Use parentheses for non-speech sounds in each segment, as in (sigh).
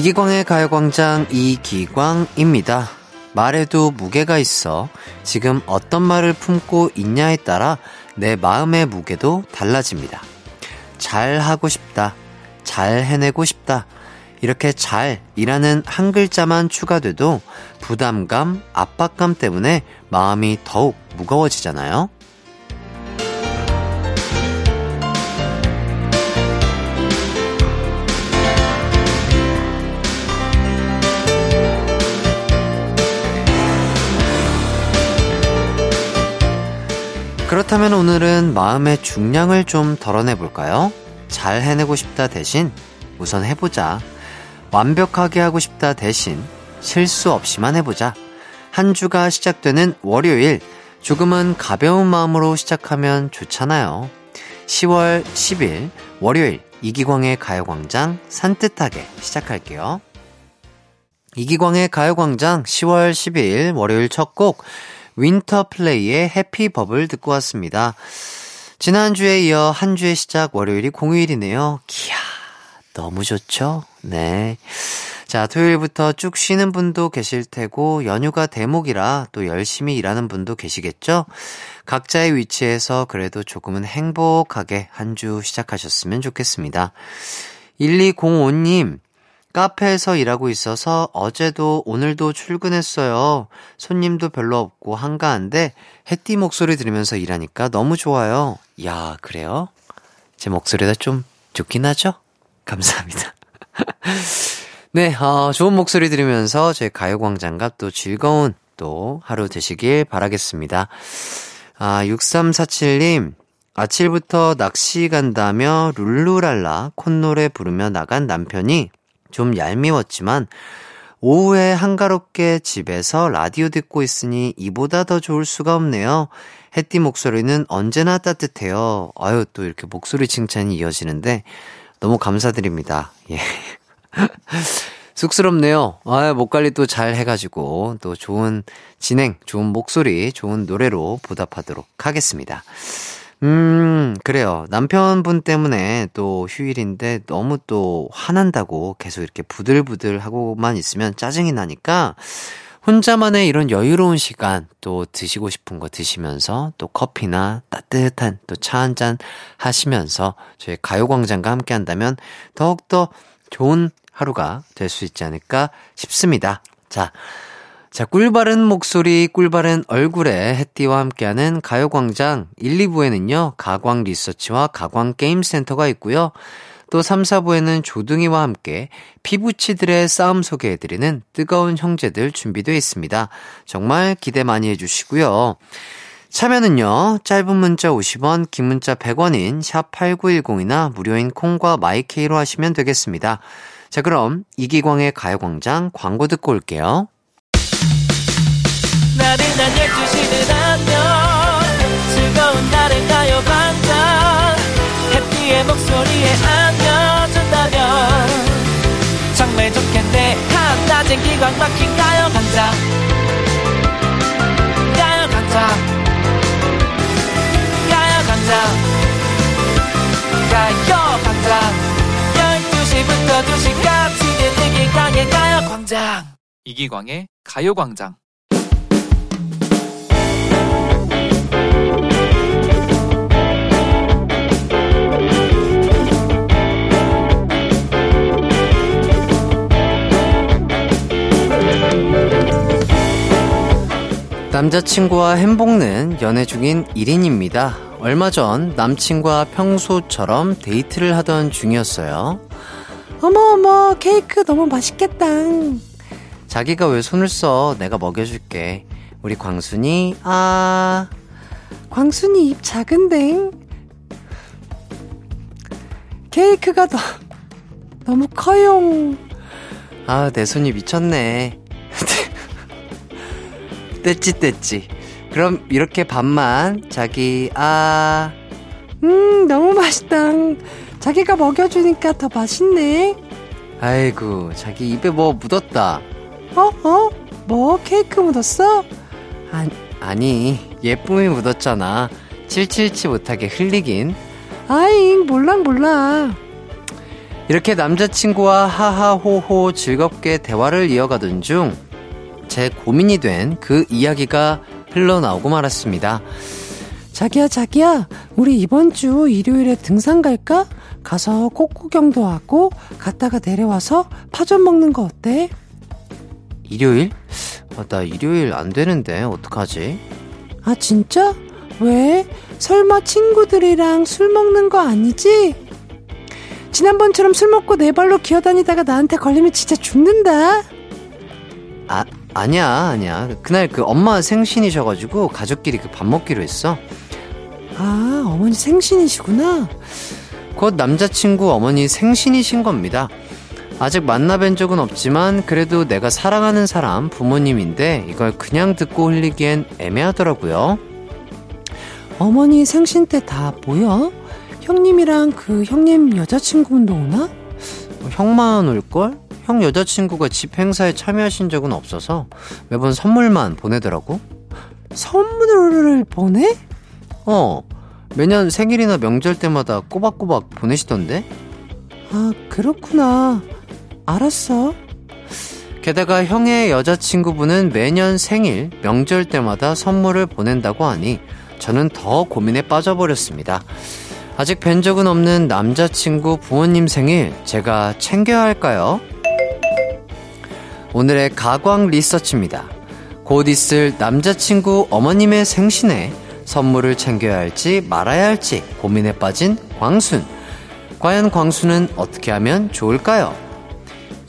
이기광의 가요광장 이기광입니다. 말에도 무게가 있어 지금 어떤 말을 품고 있냐에 따라 내 마음의 무게도 달라집니다. 잘 하고 싶다. 잘 해내고 싶다. 이렇게 잘이라는 한 글자만 추가돼도 부담감, 압박감 때문에 마음이 더욱 무거워지잖아요. 그렇다면 오늘은 마음의 중량을 좀 덜어내 볼까요? 잘 해내고 싶다 대신 우선 해보자. 완벽하게 하고 싶다 대신 실수 없이만 해보자. 한 주가 시작되는 월요일, 조금은 가벼운 마음으로 시작하면 좋잖아요. 10월 10일 월요일 이기광의 가요광장 산뜻하게 시작할게요. 이기광의 가요광장 10월 10일 월요일 첫 곡 윈터플레이의 해피버블 듣고 왔습니다. 지난주에 이어 한 주의 시작 월요일이 공휴일이네요. 기야, 너무 좋죠? 네. 자, 토요일부터 쭉 쉬는 분도 계실 테고, 연휴가 대목이라 또 열심히 일하는 분도 계시겠죠? 각자의 위치에서 그래도 조금은 행복하게 한 주 시작하셨으면 좋겠습니다. 1205님, 카페에서 일하고 있어서 어제도 오늘도 출근했어요. 손님도 별로 없고 한가한데 해띠 목소리 들으면서 일하니까 너무 좋아요. 야, 그래요? 제 목소리가 좀 좋긴 하죠? (laughs) 감사합니다. (laughs) 네, 어, 좋은 목소리 들으면서 제 가요광장과 또 즐거운 또 하루 되시길 바라겠습니다. 아, 6347님, 아침부터 낚시 간다며 룰루랄라 콧노래 부르며 나간 남편이 좀 얄미웠지만 오후에 한가롭게 집에서 라디오 듣고 있으니 이보다 더 좋을 수가 없네요. 햇띠 목소리는 언제나 따뜻해요. 아유, 또 이렇게 목소리 칭찬이 이어지는데 너무 감사드립니다. 예. (laughs) 쑥스럽네요. 아, 목 관리 또 잘 해가지고 또 좋은 진행, 좋은 목소리, 좋은 노래로 보답하도록 하겠습니다. 음, 그래요. 남편분 때문에 또 휴일인데 너무 또 화난다고 계속 이렇게 부들부들 하고만 있으면 짜증이 나니까 혼자만의 이런 여유로운 시간 또 드시고 싶은 거 드시면서 또 커피나 따뜻한 또 차 한 잔 하시면서 저희 가요광장과 함께 한다면 더욱더 좋은 하루가 될 수 있지 않을까 싶습니다. 자, 자, 꿀바른 목소리, 꿀바른 얼굴에 햇띠와 함께하는 가요광장 1, 2부에는요, 가광 리서치와 가광 게임센터가 있고요. 또 3, 4부에는 조둥이와 함께 피부치들의 싸움 소개해드리는 뜨거운 형제들 준비되어 있습니다. 정말 기대 많이 해주시고요. 참여는요, 짧은 문자 50원, 긴 문자 100원인 샵8910이나 무료인 콩과 마이케이로 하시면 되겠습니다. 자, 그럼 이기광의 가요광장 광고 듣고 올게요. 나른한 12시는 안녕 즐거운 날을 가요광장 해피의 목소리에 안겨준다면 정말 좋겠네. 한낮엔 기광 막힌 가요광장 가요광장 가요광장 가요광장 12시부터 2시까지 이기광의 가요 광장 이기광의 가요광장 남자친구와 햄복는 연애 중인 1인입니다. 얼마 전 남친과 평소처럼 데이트를 하던 중이었어요. 어머, 어머, 케이크 너무 맛있겠다. 자기가 왜 손을 써? 내가 먹여줄게. 우리 광순이, 아. 광순이 입 작은데? 케이크가 너, 너무 커요. 아, 내 손이 미쳤네. (laughs) 떼찌 떼찌. 그럼 이렇게 반만 자기 아. 음 너무 맛있다. 자기가 먹여주니까 더 맛있네. 아이고 자기 입에 뭐 묻었다. 어 어? 뭐 케이크 묻었어? 아니 아니 예쁨이 묻었잖아. 칠칠치 못하게 흘리긴. 아잉 몰라 몰라. 이렇게 남자친구와 하하호호 즐겁게 대화를 이어가던 중 제 고민이 된 그 이야기가 흘러나오고 말았습니다. 자기야, 자기야, 우리 이번 주 일요일에 등산 갈까? 가서 꽃구경도 하고, 갔다가 내려와서 파전 먹는 거 어때? 일요일? 아, 나 일요일 안 되는데, 어떡하지? 아, 진짜? 왜? 설마 친구들이랑 술 먹는 거 아니지? 지난번처럼 술 먹고 네 발로 기어다니다가 나한테 걸리면 진짜 죽는다. 아, 아니야, 아니야. 그날 그 엄마 생신이셔가지고 가족끼리 그 밥 먹기로 했어. 아, 어머니 생신이시구나. 곧 남자친구 어머니 생신이신 겁니다. 아직 만나뵌 적은 없지만 그래도 내가 사랑하는 사람 부모님인데 이걸 그냥 듣고 흘리기엔 애매하더라고요. 어머니 생신 때 다 뭐야? 형님이랑 그 형님 여자친구분도 오나? 형만 올걸? 형 여자친구가 집 행사에 참여하신 적은 없어서 매번 선물만 보내더라고. 선물을 보내? 어, 매년 생일이나 명절 때마다 꼬박꼬박 보내시던데? 아, 그렇구나. 알았어. 게다가 형의 여자친구분은 매년 생일, 명절 때마다 선물을 보낸다고 하니 저는 더 고민에 빠져버렸습니다. 아직 뵌 적은 없는 남자친구 부모님 생일 제가 챙겨야 할까요? 오늘의 가광 리서치입니다. 곧 있을 남자친구 어머님의 생신에 선물을 챙겨야 할지 말아야 할지 고민에 빠진 광순. 과연 광순은 어떻게 하면 좋을까요?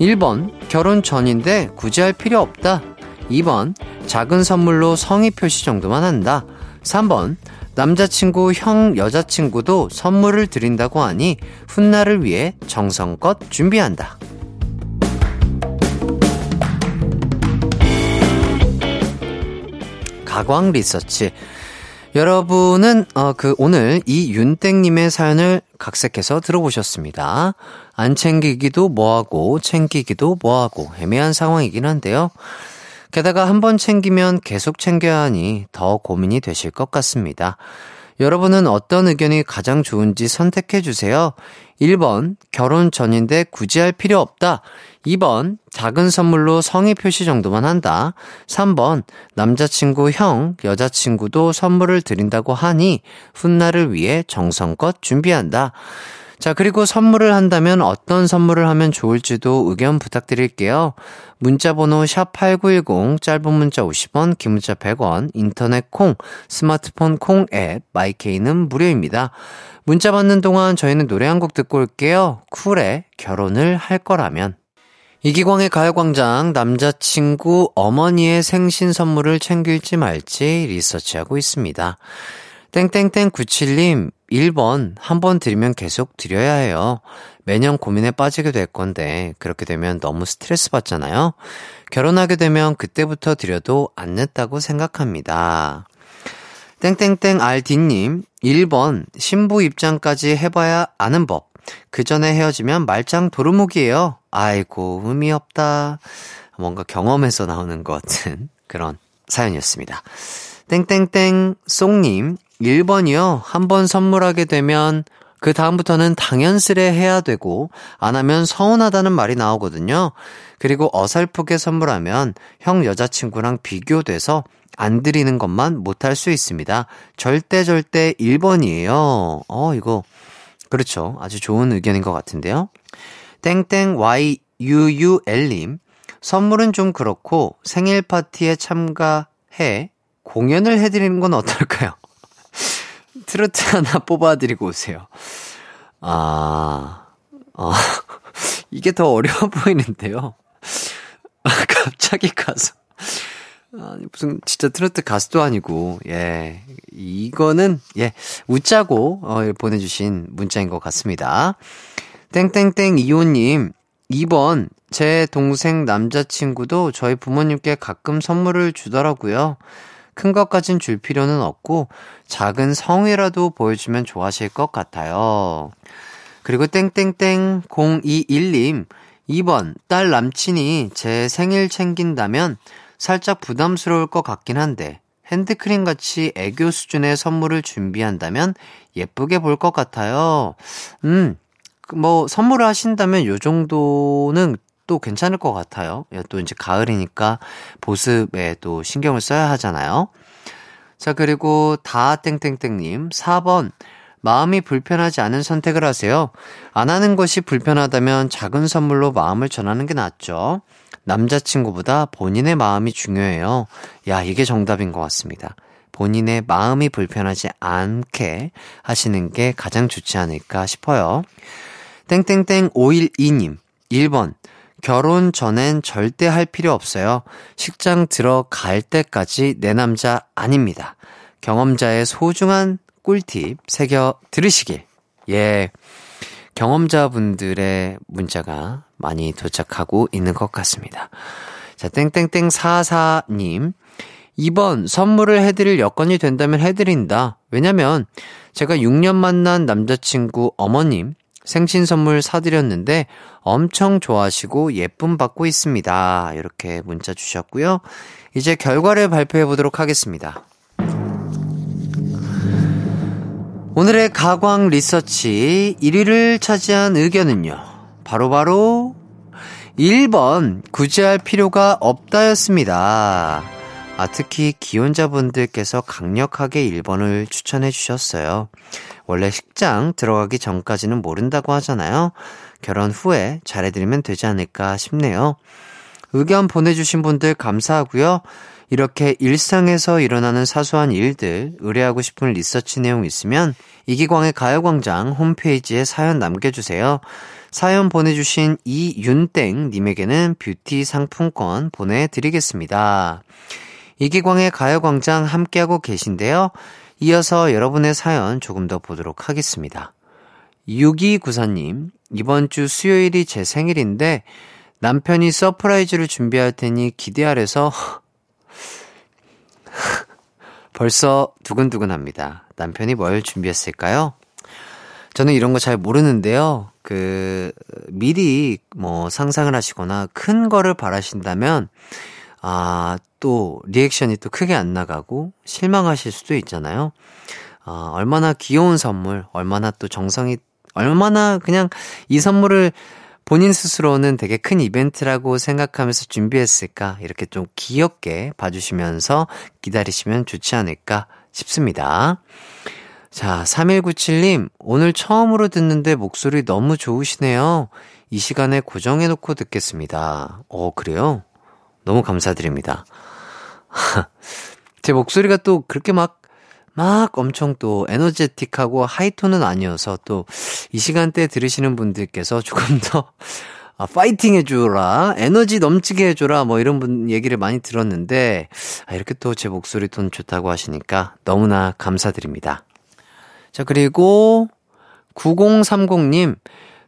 1번, 결혼 전인데 굳이 할 필요 없다. 2번, 작은 선물로 성의 표시 정도만 한다. 3번, 남자친구, 형, 여자친구도 선물을 드린다고 하니 훗날을 위해 정성껏 준비한다. 가광 리서치. 여러분은 어, 그 오늘 이윤땡님의 사연을 각색해서 들어보셨습니다. 안 챙기기도 뭐하고 챙기기도 뭐하고 애매한 상황이긴 한데요. 게다가 한 번 챙기면 계속 챙겨야 하니 더 고민이 되실 것 같습니다. 여러분은 어떤 의견이 가장 좋은지 선택해 주세요. 1번, 결혼 전인데 굳이 할 필요 없다. 2번, 작은 선물로 성의 표시 정도만 한다. 3번, 남자친구, 형, 여자친구도 선물을 드린다고 하니 훗날을 위해 정성껏 준비한다. 자, 그리고 선물을 한다면 어떤 선물을 하면 좋을지도 의견 부탁드릴게요. 문자번호 샵8910, 짧은 문자 50원, 긴 문자 100원, 인터넷 콩, 스마트폰 콩 앱, 마이케이는 무료입니다. 문자 받는 동안 저희는 노래 한 곡 듣고 올게요. 쿨의 결혼을 할 거라면. 이기광의 가요광장 남자친구 어머니의 생신 선물을 챙길지 말지 리서치하고 있습니다. 땡땡땡 97님, 1번, 한 번 드리면 계속 드려야 해요. 매년 고민에 빠지게 될 건데, 그렇게 되면 너무 스트레스 받잖아요? 결혼하게 되면 그때부터 드려도 안 늦다고 생각합니다. 땡땡땡 RD님, 1번, 신부 입장까지 해봐야 아는 법. 그 전에 헤어지면 말짱 도루묵이에요. 아이고, 의미 없다. 뭔가 경험에서 나오는 것 같은 그런 사연이었습니다. 땡땡땡 쏭님, 1번이요. 한 번 선물하게 되면 그 다음부터는 당연스레 해야 되고 안 하면 서운하다는 말이 나오거든요. 그리고 어설프게 선물하면 형 여자친구랑 비교돼서 안 드리는 것만 못할 수 있습니다. 절대 절대 1번이에요. 어, 이거 그렇죠. 아주 좋은 의견인 것 같은데요. 땡땡 YUUL님 선물은 좀 그렇고 생일 파티에 참가해 공연을 해드리는 건 어떨까요? 트로트 (laughs) 하나 뽑아드리고 오세요. 아, 어, (laughs) 이게 더 어려워 (laughs) 보이는데요. 갑자기 가서. 아니, 무슨, 진짜 트로트 가수도 아니고, 예. 이거는, 예, 웃자고, 어, 보내주신 문자인 것 같습니다. 땡땡땡 이호님, 2번, 제 동생 남자친구도 저희 부모님께 가끔 선물을 주더라고요. 큰 것까진 줄 필요는 없고 작은 성이라도 보여주면 좋아하실 것 같아요. 그리고 땡땡땡 021님 2번 딸 남친이 제 생일 챙긴다면 살짝 부담스러울 것 같긴 한데 핸드크림 같이 애교 수준의 선물을 준비한다면 예쁘게 볼 것 같아요. 음, 뭐 선물을 하신다면 요 정도는 또 괜찮을 것 같아요. 또 이제 가을이니까 보습에 또 신경을 써야 하잖아요. 자, 그리고 다땡땡땡님 4번 마음이 불편하지 않은 선택을 하세요. 안 하는 것이 불편하다면 작은 선물로 마음을 전하는 게 낫죠. 남자친구보다 본인의 마음이 중요해요. 야, 이게 정답인 것 같습니다. 본인의 마음이 불편하지 않게 하시는 게 가장 좋지 않을까 싶어요. 땡땡땡 512님, 1번. 결혼 전엔 절대 할 필요 없어요. 식장 들어갈 때까지 내 남자 아닙니다. 경험자의 소중한 꿀팁 새겨 들으시길. 예. 경험자분들의 문자가 많이 도착하고 있는 것 같습니다. 자, 땡땡땡44님. 2번, 선물을 해드릴 여건이 된다면 해드린다. 왜냐면, 제가 6년 만난 남자친구 어머님, 생신 선물 사드렸는데, 엄청 좋아하시고 예쁨 받고 있습니다. 이렇게 문자 주셨고요. 이제 결과를 발표해 보도록 하겠습니다. 오늘의 가광 리서치 1위를 차지한 의견은요. 바로바로 바로 1번 구제할 필요가 없다였습니다. 아, 특히 기혼자분들께서 강력하게 1번을 추천해 주셨어요. 원래 식장 들어가기 전까지는 모른다고 하잖아요. 결혼 후에 잘해드리면 되지 않을까 싶네요. 의견 보내주신 분들 감사하고요. 이렇게 일상에서 일어나는 사소한 일들, 의뢰하고 싶은 리서치 내용 있으면 이기광의 가요광장 홈페이지에 사연 남겨주세요. 사연 보내주신 이윤땡님에게는 뷰티 상품권 보내드리겠습니다. 이기광의 가요광장 함께하고 계신데요. 이어서 여러분의 사연 조금 더 보도록 하겠습니다. 6294님, 이번 주 수요일이 제 생일인데 남편이 surprise를 준비할 테니 기대하래서 (laughs) 벌써 두근두근합니다. 남편이 뭘 준비했을까요? 저는 이런 거 잘 모르는데요. 그, 미리 뭐 상상을 하시거나 큰 거를 바라신다면, 아, 또 리액션이 또 크게 안 나가고 실망하실 수도 있잖아요. 아, 얼마나 귀여운 선물, 얼마나 또 정성이, 얼마나 그냥 이 선물을 본인 스스로는 되게 큰 이벤트라고 생각하면서 준비했을까? 이렇게 좀 귀엽게 봐주시면서 기다리시면 좋지 않을까 싶습니다. 자, 3197님, 오늘 처음으로 듣는데 목소리 너무 좋으시네요. 이 시간에 고정해놓고 듣겠습니다. 어, 그래요? 너무 감사드립니다. (laughs) 제 목소리가 또 그렇게 막, 막 엄청 또 에너제틱하고 하이톤은 아니어서 또 이 시간대 들으시는 분들께서 조금 더 (laughs) 아, 파이팅 해줘라, 에너지 넘치게 해줘라, 뭐 이런 분 얘기를 많이 들었는데, 아, 이렇게 또 제 목소리 톤 좋다고 하시니까 너무나 감사드립니다. 자, 그리고 9030님,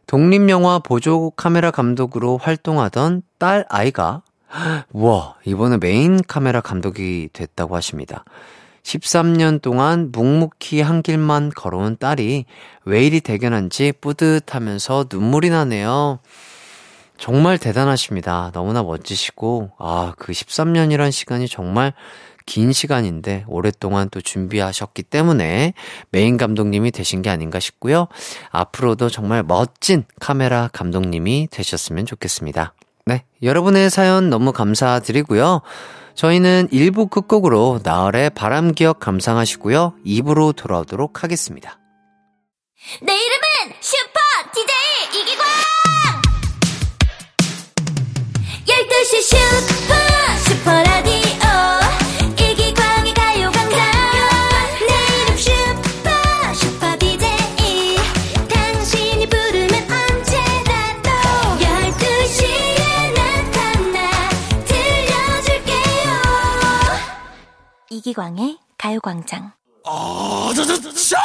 독립영화 보조 카메라 감독으로 활동하던 딸 아이가 우와, 이번에 메인 카메라 감독이 됐다고 하십니다. 13년 동안 묵묵히 한 길만 걸어온 딸이 왜 이리 대견한지 뿌듯하면서 눈물이 나네요. 정말 대단하십니다. 너무나 멋지시고, 아, 그 13년이란 시간이 정말 긴 시간인데 오랫동안 또 준비하셨기 때문에 메인 감독님이 되신 게 아닌가 싶고요. 앞으로도 정말 멋진 카메라 감독님이 되셨으면 좋겠습니다. 네. 여러분의 사연 너무 감사드리고요. 저희는 1부 끝곡으로 나얼의 바람 기억 감상하시고요. 2부로 돌아오도록 하겠습니다. 내 이름은 이기광의 가요광장. 아, 저, 저, 저, 저!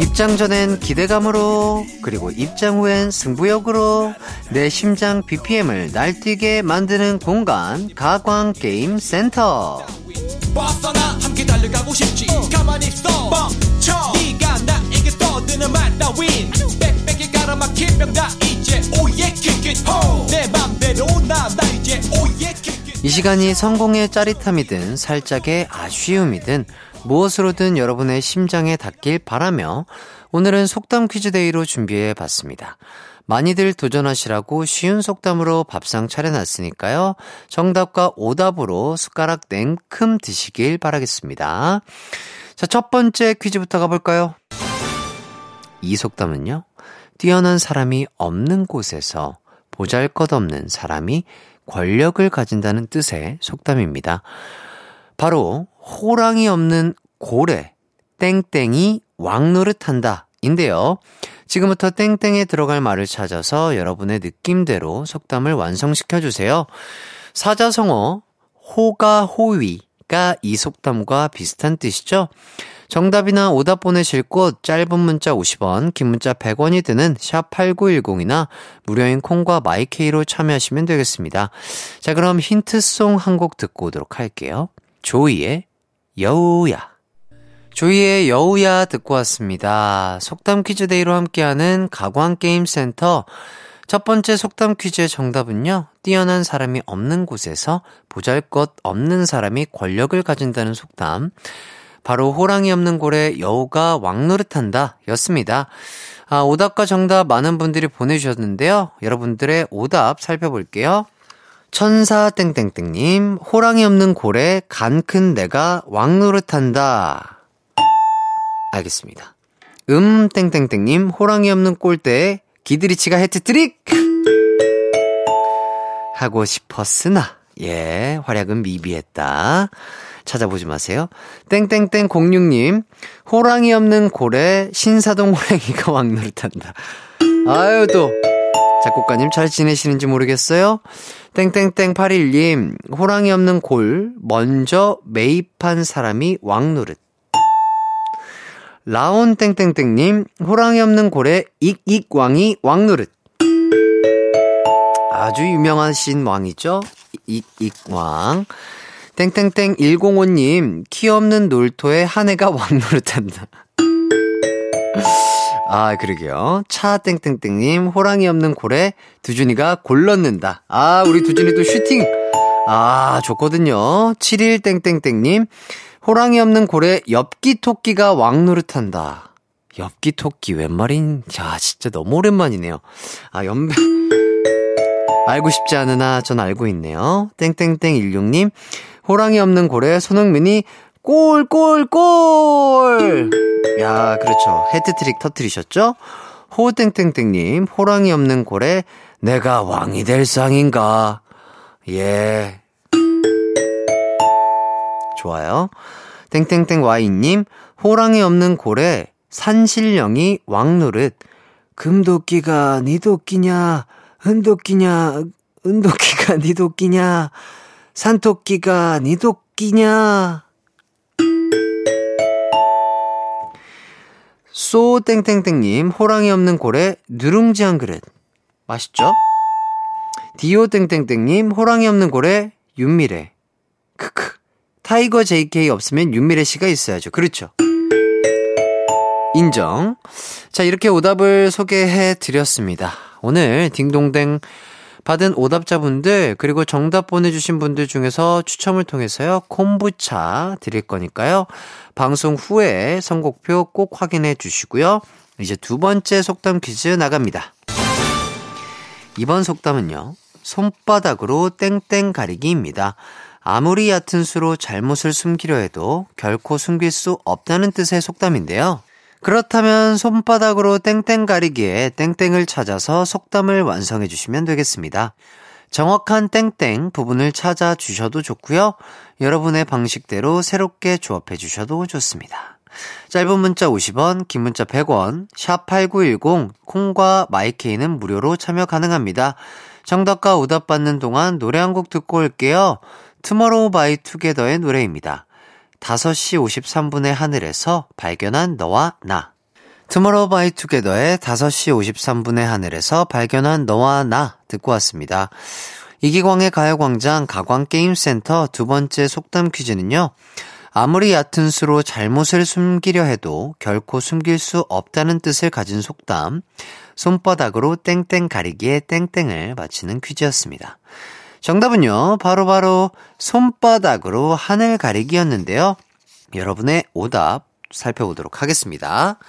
입장 전엔 기대감으로 그리고 입장 후엔 승부욕으로 내 심장 BPM을 날뛰게 만드는 공간 가광 게임 센터. 떠드는 말 따윈 빽빽이 가로막힌 벽 다 이제 oh yeah kick it 내 맘대로 나나 이제 oh yeah kick it 이 시간이 성공의 짜릿함이든 살짝의 아쉬움이든 무엇으로든 여러분의 심장에 닿길 바라며 오늘은 속담 퀴즈 day로 준비해 봤습니다. 많이들 도전하시라고 쉬운 속담으로 밥상 차려놨으니까요. 정답과 오답으로 숟가락 냉큼 드시길 바라겠습니다. 자, 첫 번째 퀴즈부터 가볼까요? 이 속담은요. 뛰어난 사람이 없는 곳에서 보잘 것 없는 사람이 권력을 가진다는 뜻의 속담입니다. 바로 호랑이 없는 고래, 땡땡이 왕노릇한다. 인데요. 지금부터 땡땡에 들어갈 말을 찾아서 여러분의 느낌대로 속담을 완성시켜 주세요. 사자성어 호가호위가 이 속담과 비슷한 뜻이죠. 정답이나 오답 보내실 곳 짧은 문자 50원, 긴 문자 100원이 드는 샵 8910이나 무료인 콩과 마이케이로 참여하시면 되겠습니다. 자, 그럼 힌트 song 한 곡 듣고 오도록 할게요. 조이의 여우야. 조이의 여우야 듣고 왔습니다. 속담 퀴즈 day로 함께하는 가광게임센터 첫 번째 속담 퀴즈의 정답은요. 뛰어난 사람이 없는 곳에서 보잘 것 없는 사람이 권력을 가진다는 속담. 바로 호랑이 없는 골에 여우가 왕노릇한다 였습니다. 아, 오답과 정답 많은 분들이 보내주셨는데요. 여러분들의 오답 살펴볼게요. 천사 땡땡땡님, 호랑이 없는 골에 간 큰 내가 왕노릇한다. 알겠습니다. 음 땡땡땡님, 호랑이 없는 골대에 기드리치가 해트트릭! 하고 싶었으나, 예, 활약은 미비했다. 찾아보지 마세요. 땡땡땡 06님, 호랑이 없는 고래, 신사동 호랑이가 왕노릇한다. 아유, 또, 작곡가님 잘 지내시는지 모르겠어요? 땡땡땡 81님, 호랑이 없는 골, 먼저 매입한 사람이 왕노릇. 라온 땡땡땡님, 호랑이 없는 골에 익익왕이 왕노릇. 아주 유명하신 왕이죠? 익익왕. 땡땡땡 105님, 키 없는 놀토에 한 해가 왕노릇한다. 아, 그러게요. 차 땡땡땡님, 호랑이 없는 골에 두준이가 골 넣는다. 아, 우리 두준이도 슈팅. 아, 좋거든요. 71 땡땡땡님, 호랑이 없는 골에 엽기 토끼가 왕노릇한다. 엽기 토끼 웬 말인? 야, 진짜 너무 오랜만이네요. 아, 연배. 알고 싶지 않으나 전 알고 있네요. 땡땡땡 16님, 호랑이 없는 골에 손흥민이 골, 골, 골! 야, 그렇죠. 해트트릭 터트리셨죠? 호땡땡땡님, 호랑이 없는 골에 내가 왕이 될 상인가? 예. 좋아요. 땡땡땡 와이님, 호랑이 없는 골에 산신령이 왕노릇. 금도끼가 니 도끼냐, 은도끼냐, 은도끼가 니 도끼냐, 산토끼가 니 도끼냐. 쏘 땡땡땡님 호랑이 없는 골에 누룽지 한 그릇. 맛있죠? 디오 땡땡땡님 호랑이 없는 골에 윤미래. 크크. 타이거 JK 없으면 윤미래 씨가 있어야죠. 그렇죠? 인정. 자 이렇게 오답을 소개해 드렸습니다. 오늘 딩동댕 받은 오답자분들 그리고 정답 보내주신 분들 중에서 추첨을 통해서요 콤부차 드릴 거니까요. 방송 후에 선곡표 꼭 확인해 주시고요. 이제 두 번째 속담 퀴즈 나갑니다. 이번 속담은요 손바닥으로 땡땡 가리기입니다. 아무리 얕은 수로 잘못을 숨기려 해도 결코 숨길 수 없다는 뜻의 속담인데요 그렇다면 손바닥으로 땡땡 가리기에 땡땡을 찾아서 속담을 완성해 주시면 되겠습니다. 정확한 땡땡 부분을 찾아 주셔도 좋고요. 여러분의 방식대로 새롭게 조합해 주셔도 좋습니다. 짧은 문자 50원, 긴 문자 100원, 샵 8910, 콩과 마이케이는 무료로 참여 가능합니다. 정답과 오답 받는 동안 노래 한 곡 듣고 올게요. 투모로우 바이 투게더의 노래입니다. 5시 53분의 하늘에서 발견한 너와 나. 투모로우 바이 투게더의 5시 53분의 하늘에서 발견한 너와 나 듣고 왔습니다. 이기광의 가요광장 가광게임센터 두 번째 속담 퀴즈는요. 아무리 얕은 수로 잘못을 숨기려 해도 결코 숨길 수 없다는 뜻을 가진 속담, 손바닥으로 땡땡 가리기에 땡땡을 맞히는 퀴즈였습니다. 정답은요, 바로바로 바로 손바닥으로 하늘 가리기였는데요. 여러분의 오답 살펴보도록 하겠습니다.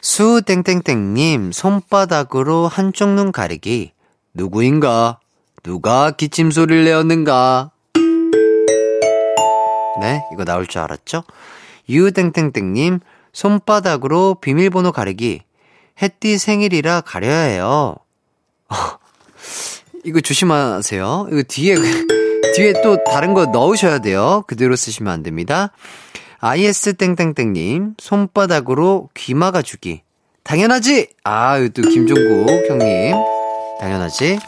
수땡땡땡님, 손바닥으로 한쪽 눈 가리기. 누구인가? 누가 기침 소리를 내었는가? 네, 이거 나올 줄 알았죠? 유땡땡땡님, 손바닥으로 비밀번호 가리기. 햇띠 생일이라 가려야 해요. (laughs) 이거 조심하세요. 이거 뒤에, (laughs) 뒤에 또 다른 거 넣으셔야 돼요. 그대로 쓰시면 안 됩니다. is땡땡땡님, 손바닥으로 귀 막아주기. 당연하지! 아, 또 김종국 형님. 당연하지?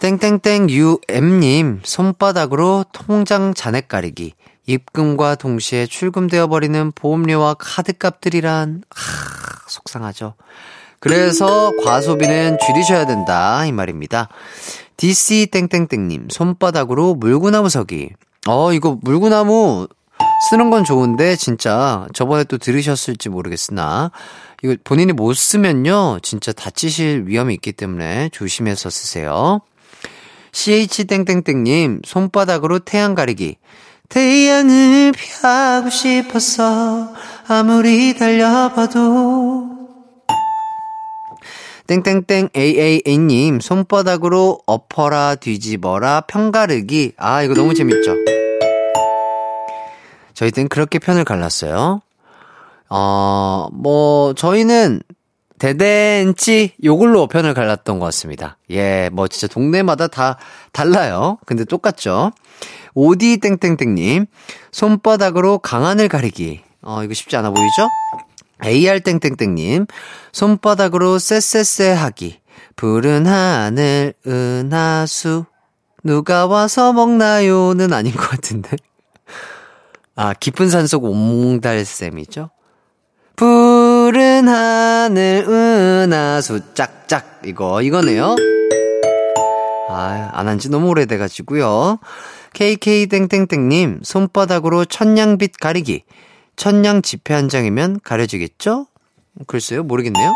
땡땡땡 UM님, 손바닥으로 통장 잔액 가리기. 입금과 동시에 출금되어 버리는 보험료와 카드값들이란, 하, 속상하죠. 그래서 과소비는 줄이셔야 된다. 이 말입니다. DC 땡땡땡님, 손바닥으로 물구나무 서기. 어, 이거 물구나무 쓰는 건 좋은데, 진짜 저번에 또 들으셨을지 모르겠으나, 이거 본인이 못 쓰면요, 진짜 다치실 위험이 있기 때문에 조심해서 쓰세요. CH땡땡땡님, 손바닥으로 태양 가리기. 태양을 피하고 싶었어, 아무리 달려봐도. 땡땡땡 AAA님 손바닥으로 엎어라 뒤집어라 편가르기. 아 이거 너무 재밌죠? 저희 땐 그렇게 편을 갈랐어요. 어 뭐 저희는 대댄치 요걸로 편을 갈랐던 것 같습니다. 예 뭐 진짜 동네마다 다 달라요. 근데 똑같죠? 오디 땡땡땡님 손바닥으로 강한을 가리기. 어 이거 쉽지 않아 보이죠 AR땡땡땡님, 손바닥으로 쎄쎄쎄 하기. 푸른 하늘, 은하수. 누가 와서 먹나요는 아닌 것 같은데. 아, 깊은 산속 옹달샘이죠? 푸른 하늘, 은하수, 짝짝. 이거, 이거네요. 아, 안 한 지 너무 오래돼가지고요. KK땡땡땡님, 손바닥으로 천냥빛 가리기. 천냥 지폐 한 장이면 가려지겠죠? 글쎄요, 모르겠네요.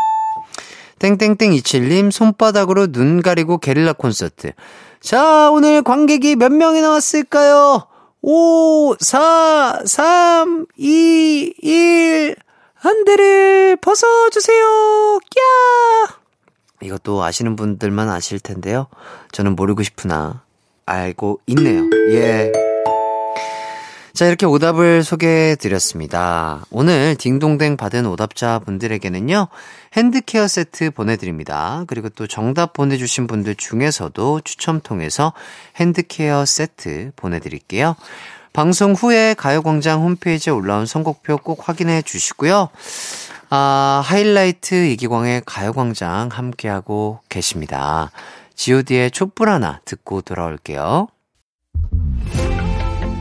땡땡땡27님, 손바닥으로 눈 가리고 게릴라 콘서트. 자, 오늘 관객이 몇 명이 나왔을까요? 5, 4, 3, 2, 1. 안대를 벗어주세요. 꺄! 이것도 아시는 분들만 아실 텐데요. 저는 모르고 싶으나 알고 있네요. 예. 자, 이렇게 오답을 소개해 드렸습니다. 오늘 딩동댕 받은 오답자 분들에게는요, 핸드케어 세트 보내드립니다. 그리고 또 정답 보내주신 분들 중에서도 추첨 통해서 핸드케어 세트 보내드릴게요. 방송 후에 가요광장 홈페이지에 올라온 선곡표 꼭 확인해 주시고요. 아, 하이라이트 이기광의 가요광장 함께하고 계십니다. god의 촛불 하나 듣고 돌아올게요.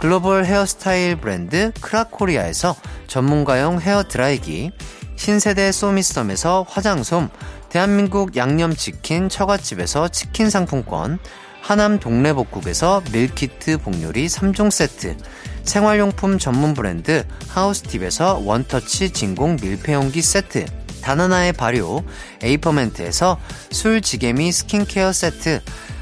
글로벌 헤어스타일 브랜드 크라코리아에서 전문가용 헤어 드라이기, 신세대 소미썸에서 화장솜, 대한민국 양념치킨 처갓집에서 치킨 상품권, 하남 동래복국에서 밀키트 복요리 3종 세트, 생활용품 전문 브랜드 하우스팁에서 원터치 진공 밀폐용기 세트, 다나나의 발효 에이퍼멘트에서 술지개미 스킨케어 세트,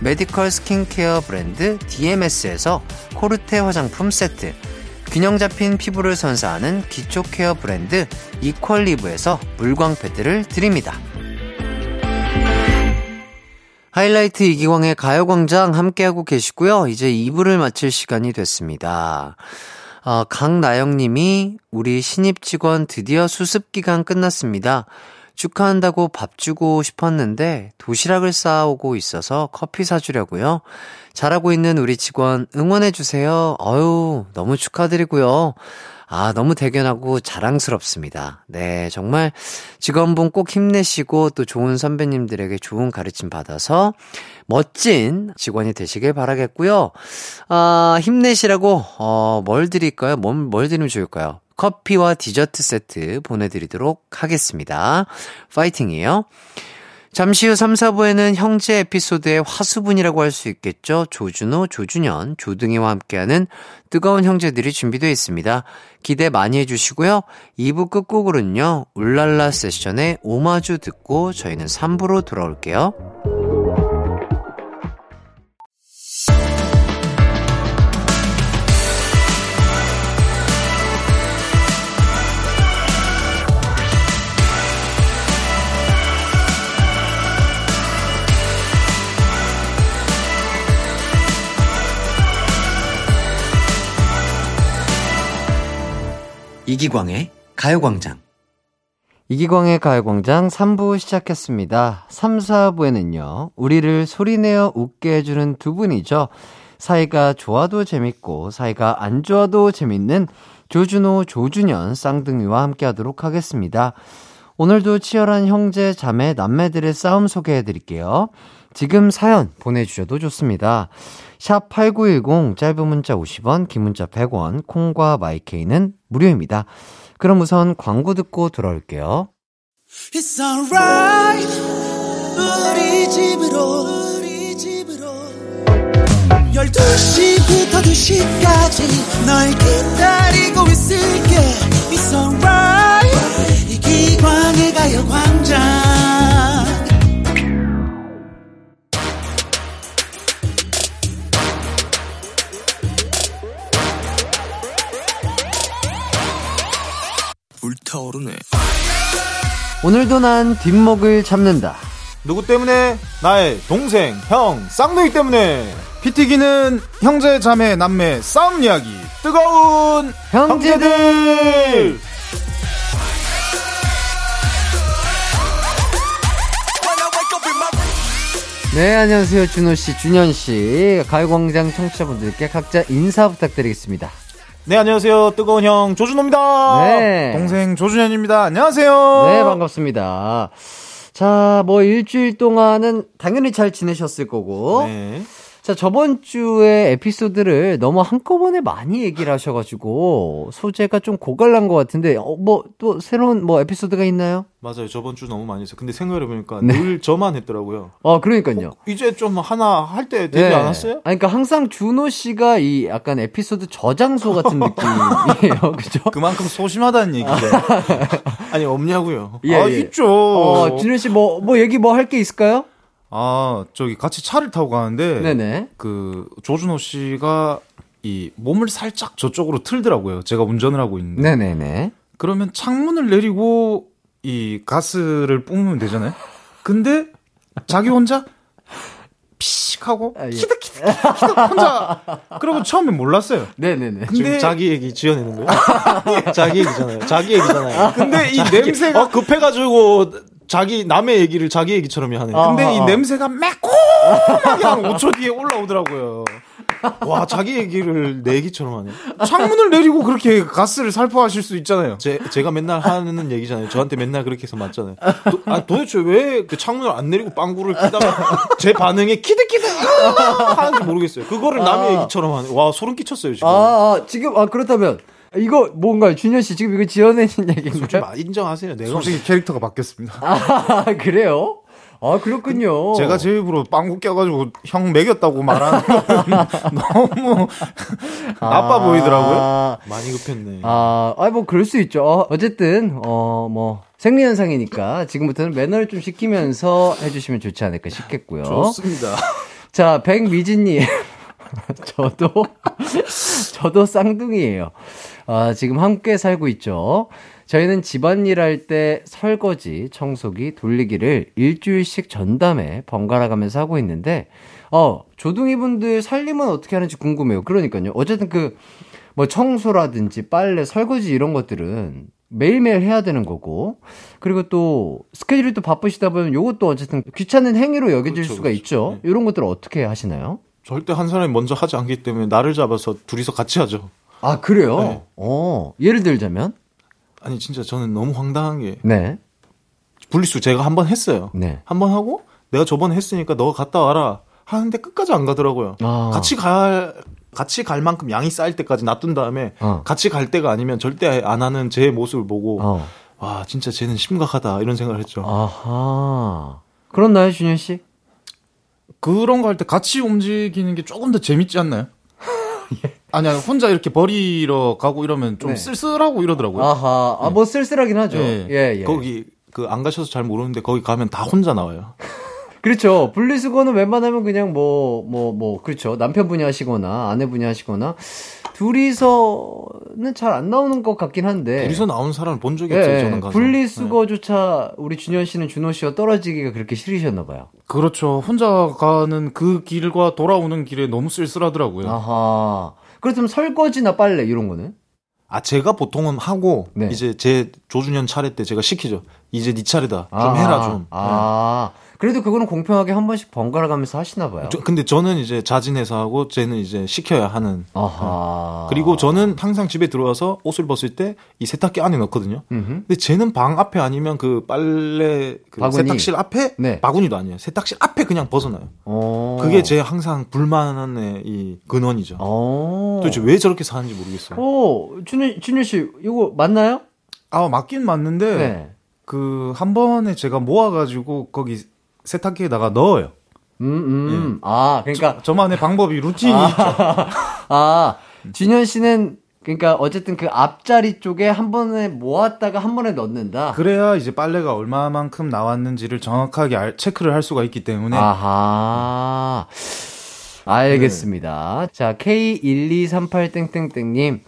메디컬 스킨케어 브랜드 DMS에서 코르테 화장품 세트, 균형 잡힌 피부를 선사하는 기초 케어 브랜드 이퀄리브에서 물광 패드를 드립니다. 하이라이트 이기광의 가요광장 함께하고 계시고요. 이제 2부를 마칠 시간이 됐습니다. 어, 강나영님이 우리 신입 직원 드디어 수습 기간 끝났습니다. 축하한다고 밥 주고 싶었는데 도시락을 싸오고 있어서 커피 사주려고요. 잘하고 있는 우리 직원 응원해주세요. 어유 너무 축하드리고요. 아, 너무 대견하고 자랑스럽습니다. 네, 정말 직원분 꼭 힘내시고 또 좋은 선배님들에게 좋은 가르침 받아서 멋진 직원이 되시길 바라겠고요. 아, 힘내시라고, 어, 뭘 드릴까요? 뭘, 뭘 드리면 좋을까요? 커피와 디저트 세트 보내드리도록 하겠습니다. 파이팅이에요. 잠시 후 3, 4부에는 형제 에피소드의 화수분이라고 할 수 있겠죠. 조준호, 조준현, 조등이와 함께하는 뜨거운 형제들이 준비되어 있습니다. 기대 많이 해주시고요. 2부 끝곡으로는요. 울랄라 세션의 오마주 듣고 저희는 3부로 돌아올게요. 이기광의 가요광장. 이기광의 가요광장 3부 시작했습니다. 3, 4부에는요, 우리를 소리내어 웃게 해주는 두 분이죠. 사이가 좋아도 재밌고, 사이가 안 좋아도 재밌는 조준호, 조준현 쌍둥이와 함께 하도록 하겠습니다. 오늘도 치열한 형제, 자매, 남매들의 싸움 소개해 드릴게요. 지금 사연 보내주셔도 좋습니다. 샵 8910 짧은 문자 50원, 긴 문자 100원, 콩과 마이케이는 무료입니다. 그럼 우선 광고 듣고 돌아올게요. It's alright. 우리 집으로, 우리 집으로. 12시부터 2시까지 널 기다리고 있을게. It's alright. 이 기광의 가요광장. 타오르네. 오늘도 난 뒷목을 잡는다. 누구 때문에? 나의 동생, 형, 쌍둥이 때문에. 피튀기는 형제, 자매, 남매 싸움 이야기. 뜨거운 형제들. 형제들! 네, 안녕하세요. 준호 씨, 준현 씨. 가요광장 청취자분들께 각자 인사 부탁드리겠습니다. 네, 안녕하세요. 뜨거운 형 조준호입니다. 네. 동생 조준현입니다. 안녕하세요. 네, 반갑습니다. 자, 뭐 일주일 동안은 당연히 잘 지내셨을 거고. 네. 자, 저번 주에 에피소드를 너무 한꺼번에 많이 얘기를 하셔가지고, 소재가 좀 고갈난 것 같은데, 어, 뭐, 또 새로운 뭐 에피소드가 있나요? 맞아요. 저번 주 너무 많이 했어요. 근데 생각해보니까 네. 늘 저만 했더라고요. 어, 그러니까요. 어, 이제 좀 하나 할 때 되지 네. 않았어요? 아니, 그러니까 항상 준호 씨가 이 약간 에피소드 저장소 같은 (laughs) 느낌이에요. (laughs) 그죠? 그만큼 소심하다는 얘기죠. (laughs) 아니, 없냐고요. 예, 아, 예. 있죠. 어, 준호 씨 뭐, 뭐 얘기 뭐 할 게 있을까요? 아, 저기 같이 차를 타고 가는데 네네. 그 조준호 씨가 이 몸을 살짝 저쪽으로 틀더라고요. 제가 운전을 하고 있는데. 네네네. 그러면 창문을 내리고 이 가스를 뿜으면 되잖아요. 근데 자기 혼자 피식 하고 아, 예. 키득 키득 키득 혼자 그러고 처음에 몰랐어요. 네네네. 근데 지금 자기 얘기 지어내는 거예요? (laughs) 자기 얘기잖아요. 자기 얘기잖아요. 근데 이 냄새가 어, 급해가지고 자기 남의 얘기를 자기 얘기처럼 하는. 근데 아하. 이 냄새가 매콤하게 한 5초 뒤에 올라오더라고요. 와, 자기 얘기를 내 얘기처럼 하네. 창문을 내리고 그렇게 가스를 살포하실 수 있잖아요. 제, 제가 맨날 하는 얘기잖아요. 저한테 맨날 그렇게 해서 맞잖아요. 도, 아, 도대체 왜 그 창문을 안 내리고 빵구를 끼다가 제 반응에 키득키득 하는지 모르겠어요. 그거를 남의 아. 얘기처럼 하네. 와, 소름 끼쳤어요, 지금. 아, 아 지금, 아, 그렇다면. 이거 뭔가요? 준현 씨 지금 이거 지어내신 (laughs) 얘기인가요? 인정하세요. 내가 솔직히 캐릭터가 바뀌었습니다. 아, (laughs) 그래요? 아, 그렇군요. 제가 제 입으로 빵구 껴가지고 형 먹였다고 말하는 (laughs) 너무 나빠 아, 보이더라고요. 많이 급했네. 아, 아, 뭐, 그럴 수 있죠. 어, 어쨌든, 어, 뭐, 생리 현상이니까 지금부터는 매너를 좀 시키면서 해주시면 좋지 않을까 싶겠고요. 좋습니다. 자, 백미진님. 저도, 저도 쌍둥이에요. 아, 지금 함께 살고 있죠. 저희는 집안일 할 때 설거지, 청소기, 돌리기를 일주일씩 전담해 번갈아 가면서 하고 있는데, 어, 조둥이 분들 살림은 어떻게 하는지 궁금해요. 그러니까요. 어쨌든 그, 뭐 청소라든지 빨래, 설거지 이런 것들은 매일매일 해야 되는 거고 그리고 또 스케줄이 또 바쁘시다 보면 요것도 어쨌든 귀찮은 행위로 여겨질 그렇죠, 수가 그렇죠. 있죠. 네. 이런 것들을 어떻게 하시나요? 절대 한 사람이 먼저 하지 않기 때문에 나를 잡아서 둘이서 같이 하죠. 아 그래요? 네. 어 예를 들자면 아니 진짜 저는 너무 황당한 게 네. 분리수 제가 한 번 했어요. 네. 한 번 하고 내가 저번에 했으니까 너가 갔다 와라 하는데 끝까지 안 가더라고요. 아. 같이 갈 같이 갈 만큼 양이 쌓일 때까지 놔둔 다음에 어. 같이 갈 때가 아니면 절대 안 하는 제 모습을 보고 어. 와 진짜 쟤는 심각하다 이런 생각을 했죠. 아하. 그렇나요, 준현 씨? 그런 거 할 때 같이 움직이는 게 조금 더 재밌지 않나요? 예. (laughs) 아니 야 혼자 이렇게 버리러 가고 이러면 좀 네. 쓸쓸하고 이러더라고요. 아하, 아, 뭐 쓸쓸하긴 하죠. 예, 예. 예. 거기 그 안 가셔서 잘 모르는데 거기 가면 다 혼자 나와요. (laughs) 그렇죠. 분리수거는 웬만하면 그냥 뭐, 뭐, 뭐, 그렇죠. 남편분이 하시거나 아내분이 하시거나 둘이서는 잘 안 나오는 것 같긴 한데. 둘이서 나오는 사람을 본 적이 없어요, 네, 저는 가서. 분리수거조차 우리 준현 씨는 준호 씨와 떨어지기가 그렇게 싫으셨나 봐요. 그렇죠. 혼자 가는 그 길과 돌아오는 길에 너무 쓸쓸하더라고요. 아하. 그렇다면 설거지나 빨래 이런 거는? 아 제가 보통은 하고 네. 이제 제 조준현 차례 때 제가 시키죠. 이제 네 차례다. 좀 아, 해라 좀. 아. 네. 그래도 그거는 공평하게 한 번씩 번갈아 가면서 하시나 봐요. 저, 근데 저는 이제 자진해서 하고 쟤는 이제 시켜야 하는. 아하. 그리고 저는 항상 집에 들어와서 옷을 벗을 때 이 세탁기 안에 넣거든요. 음흠. 근데 쟤는 방 앞에 아니면 그 빨래 그 세탁실 앞에 네. 바구니도 아니에요. 세탁실 앞에 그냥 벗어나요. 오. 그게 제 항상 불만의 이 근원이죠. 오. 도대체 왜 저렇게 사는지 모르겠어요. 오, 준일 준일 씨 이거 맞나요? 아 맞긴 맞는데 네. 그한 번에 제가 모아가지고 거기 세탁기에다가 넣어요. 음, 음. 예. 아, 그러니까. 저, 만의 방법이 루틴이 아, 있죠. (laughs) 아, 진현 씨는 그러니까 어쨌든 그 앞자리 쪽에 한 번에 모았다가 한 번에 넣는다. 그래야 이제 빨래가 얼마만큼 나왔는지를 정확하게 알, 체크를 할 수가 있기 때문에. 아하. 알겠습니다. 네. 자, K1238땡땡땡님.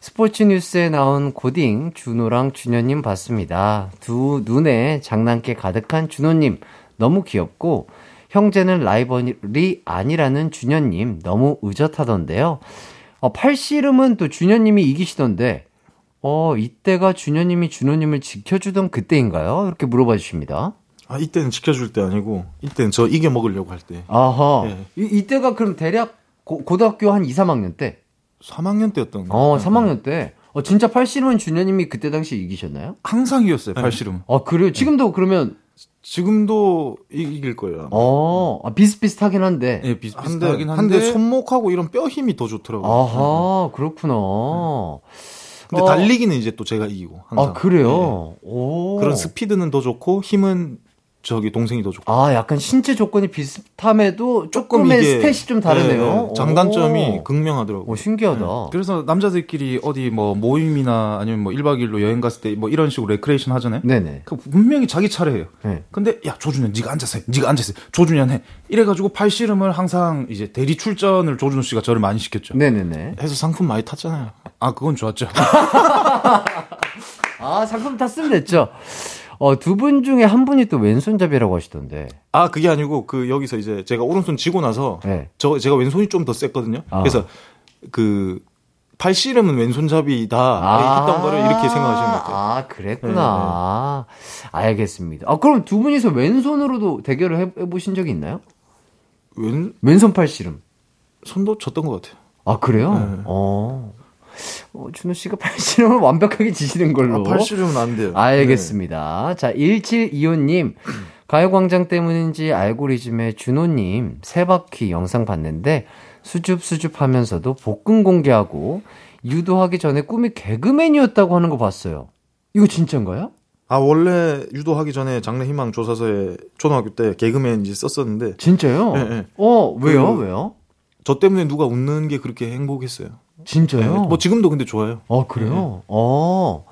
스포츠 뉴스에 나온 고딩 준호랑 준현님 봤습니다. 두 눈에 장난기 가득한 준호님. 너무 귀엽고 형제는 라이벌이 아니라는 준현님 너무 의젓하던데요. 어, 팔씨름은 또 준현님이 이기시던데 어 이때가 준현님이 준호님을 지켜주던 그때인가요? 이렇게 물어봐 주십니다. 아 이때는 지켜줄 때 아니고 이때는 저 이겨 먹으려고 할 때. 아하. 네. 이, 이때가 그럼 대략 고, 고등학교 한 2, 3학년 때? 3학년 때였던 거. 어, 3학년 때. 어, 진짜 팔씨름은 준현님이 그때 당시 이기셨나요? 항상 이겼어요, 팔씨름. 네. 아, 그래요? 지금도 그러면 지금도 이길 거예요. 어, 아, 비슷비슷하긴 한데. 예, 비슷비슷하긴 한데, 한데 손목하고 이런 뼈 힘이 더 좋더라고요. 아하, 그렇구나. 근데 어. 달리기는 이제 또 제가 이기고 항상. 아, 그래요? 네. 오. 그런 스피드는 더 좋고 힘은 저기 동생이 더 좋고. 아, 약간 신체 조건이 비슷함에도 조금의 stat이 좀 다르네요. 네, 네. 장단점이 오. 극명하더라고요. 오, 신기하다. 네. 그래서 남자들끼리 어디 뭐 모임이나 아니면 뭐 1박 2일로 여행 갔을 때 뭐 이런 식으로 레크레이션 하잖아요. 네네. 그 분명히 자기 차례예요. 네. 근데 야, 조준현 네가 앉아서 해. 네가 앉아서 해. 조준현 해. 이래 가지고 팔씨름을 항상 이제 대리 출전을 조준호 씨가 저를 많이 시켰죠. 네네네. 해서 상품 많이 탔잖아요. 아, 그건 좋았죠. (laughs) 아, 상품 탔으면 됐죠. 어, 두 분 중에 한 분이 또 왼손잡이라고 하시던데. 아, 그게 아니고, 그, 여기서 이제 제가 오른손 쥐고 나서, 네. 저, 제가 왼손이 좀 더 셌거든요. 아. 그래서, 그, 팔씨름은 왼손잡이다 아~ 했던 거를 이렇게 생각하시는 것 같아요. 아, 그랬구나. 네, 네. 알겠습니다. 아, 그럼 두 분이서 왼손으로도 대결을 해, 해보신 적이 있나요? 왼? 왼손 팔씨름. 손도 쳤던 것 같아요. 아, 그래요? 네. 어. 어, 준호 씨가 (laughs) 팔씨름을 완벽하게 지시는 걸로. 아, 팔씨름은 안 돼요. 알겠습니다. 네. 자, 1725님. 가요광장 때문인지 알고리즘에 준호님 세 바퀴 영상 봤는데 수줍수줍 하면서도 복근 공개하고 유도하기 전에 꿈이 개그맨이었다고 하는 거 봤어요. 이거 진짜인가요? 아, 원래 유도하기 전에 장래 희망 조사서에 초등학교 때 개그맨 이제 썼었는데. 진짜요? 네, 네. 어, 왜요? 그, 왜요? 저 때문에 누가 웃는 게 그렇게 행복했어요. 진짜요? 네, 뭐 지금도 근데 좋아요. 어, 그래요? 네. 어.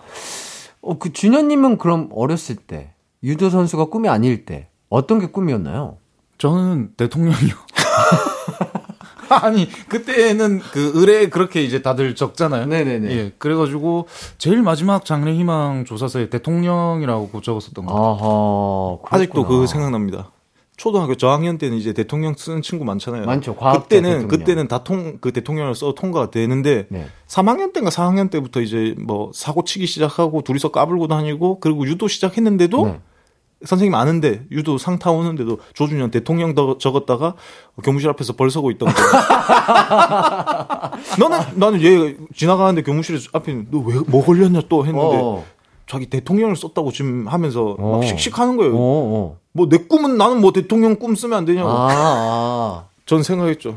어, 그 준현님은 그럼 어렸을 때, 유도 선수가 꿈이 아닐 때, 어떤 게 꿈이었나요? 저는 대통령이요. (laughs) 아니 그때는 그 의뢰 그렇게 이제 다들 적잖아요. 네네네. 예, 그래가지고 제일 마지막 장래 희망 조사서에 대통령이라고 적었었던 거. 아하, 아직도 그 생각납니다. 초등학교 저학년 때는 이제 대통령 쓰는 친구 많잖아요. 많죠. 그때는 대통령. 그때는 다 통 그 대통령을 써 통과가 되는데 네. 3학년 때인가 4학년 때부터 이제 뭐 사고 치기 시작하고 둘이서 까불고 다니고 그리고 유도 시작했는데도 네. 선생님 아는데 유도 상타 오는데도 조준현 대통령 더 적었다가 교무실 앞에서 벌 서고 있던 거. (laughs) 너는 나는 얘 지나가는데 교무실 앞에 너 왜 뭐 걸렸냐 또 했는데 어. 자기 대통령을 썼다고 지금 하면서 막 어. 씩씩하는 거예요. 어, 어. 뭐 내 꿈은 나는 뭐 대통령 꿈 쓰면 안 되냐고. 아, 아. 전 생각했죠.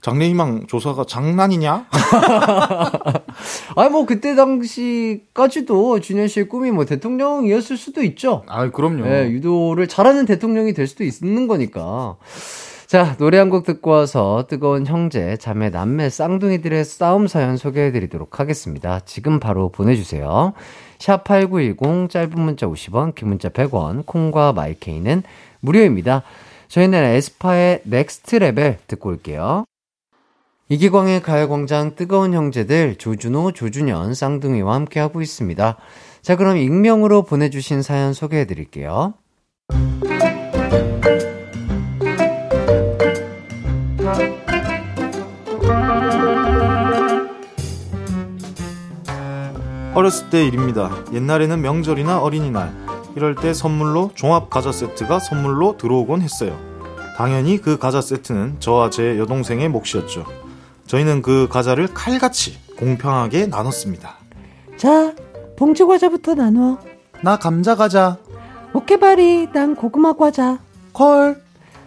장래희망 조사가 장난이냐? (laughs) 아니 뭐 그때 당시까지도 준현 씨의 꿈이 뭐 대통령이었을 수도 있죠. 아 그럼요. 네, 유도를 잘하는 대통령이 될 수도 있는 거니까. 자 노래 한 곡 듣고 와서 뜨거운 형제, 자매, 남매, 쌍둥이들의 싸움 사연 소개해드리도록 하겠습니다. 지금 바로 보내주세요. 샵8910 짧은 문자 50원, 긴 문자 100원, 콩과 마이케이는 무료입니다. 저희는 에스파의 Next Level 듣고 올게요. 이기광의 가요광장 뜨거운 형제들 조준호, 조준현, 쌍둥이와 함께하고 있습니다. 자, 그럼 익명으로 보내주신 사연 소개해 드릴게요. 어렸을 때 일입니다. 옛날에는 명절이나 어린이날, 이럴 때 선물로 종합 과자 세트가 선물로 들어오곤 했어요. 당연히 그 과자 세트는 저와 제 여동생의 몫이었죠. 저희는 그 과자를 칼같이 공평하게 나눴습니다. 자, 봉지 과자부터 나눠. 나 감자 과자. 오케바리, 난 고구마 과자. 콜.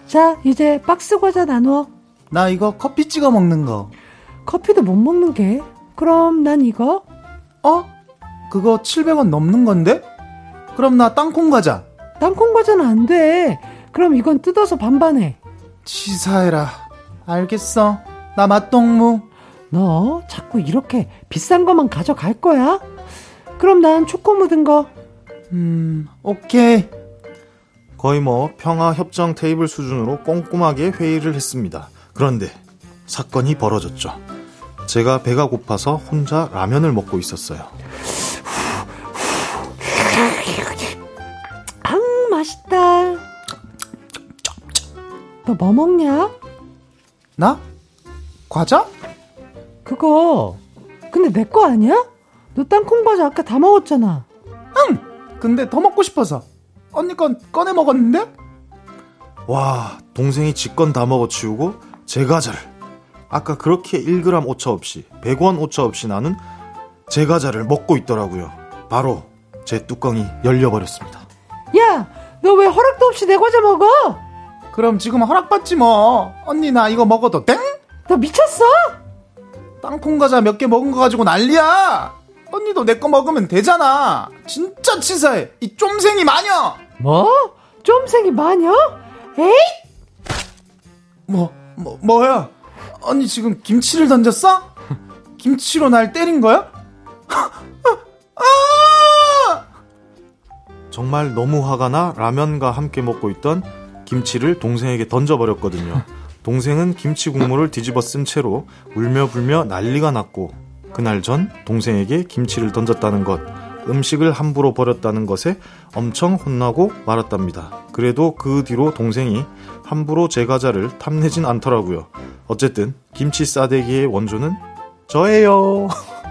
자, 이제 박스 과자 나눠. 나 이거 커피 찍어 먹는 거. 커피도 못 먹는 게? 그럼 난 이거? 어? 그거 700원 넘는 건데? 그럼 나 땅콩 과자. 땅콩 과자는 안 돼. 그럼 이건 뜯어서 반반해. 치사해라. 알겠어. 나 맛동무. 너 자꾸 이렇게 비싼 것만 가져갈 거야? 그럼 난 초코 묻은 거. 음, 오케이. 거의 뭐 평화 협정 테이블 수준으로 꼼꼼하게 회의를 했습니다. 그런데 사건이 벌어졌죠. 제가 배가 고파서 혼자 라면을 먹고 있었어요. 맛있다. 너 뭐 먹냐? 나? 과자? 그거. 근데 내 거 아니야? 너 땅콩 과자 아까 다 먹었잖아. 응! 근데 더 먹고 싶어서. 언니 건 꺼내 먹었는데? 와, 동생이 지 건 다 먹어치우고 제 과자를. 아까 그렇게 1g 오차 없이, 100원 오차 없이 나는 제 과자를 먹고 있더라고요. 바로 제 뚜껑이 열려버렸습니다. 야! 너 왜 허락도 없이 내 과자 먹어? 그럼 지금 허락받지 뭐. 언니 나 이거 먹어도 땡? 너 미쳤어? 땅콩 과자 몇 개 먹은 거 가지고 난리야. 언니도 내 거 먹으면 되잖아. 진짜 치사해. 이 쫌생이 마녀. 뭐? 쫌생이 마녀? 에이? 뭐, 뭐, 뭐야? 언니 지금 김치를 던졌어? 김치로 날 때린 거야? 정말 너무 화가 나 라면과 함께 먹고 있던 김치를 동생에게 던져버렸거든요. 동생은 김치 국물을 뒤집어 쓴 채로 울며 불며 난리가 났고 그날 전 동생에게 김치를 던졌다는 것, 음식을 함부로 버렸다는 것에 엄청 혼나고 말았답니다. 그래도 그 뒤로 동생이 함부로 제 과자를 탐내진 않더라고요. 어쨌든 김치 싸대기의 원조는 저예요. (laughs)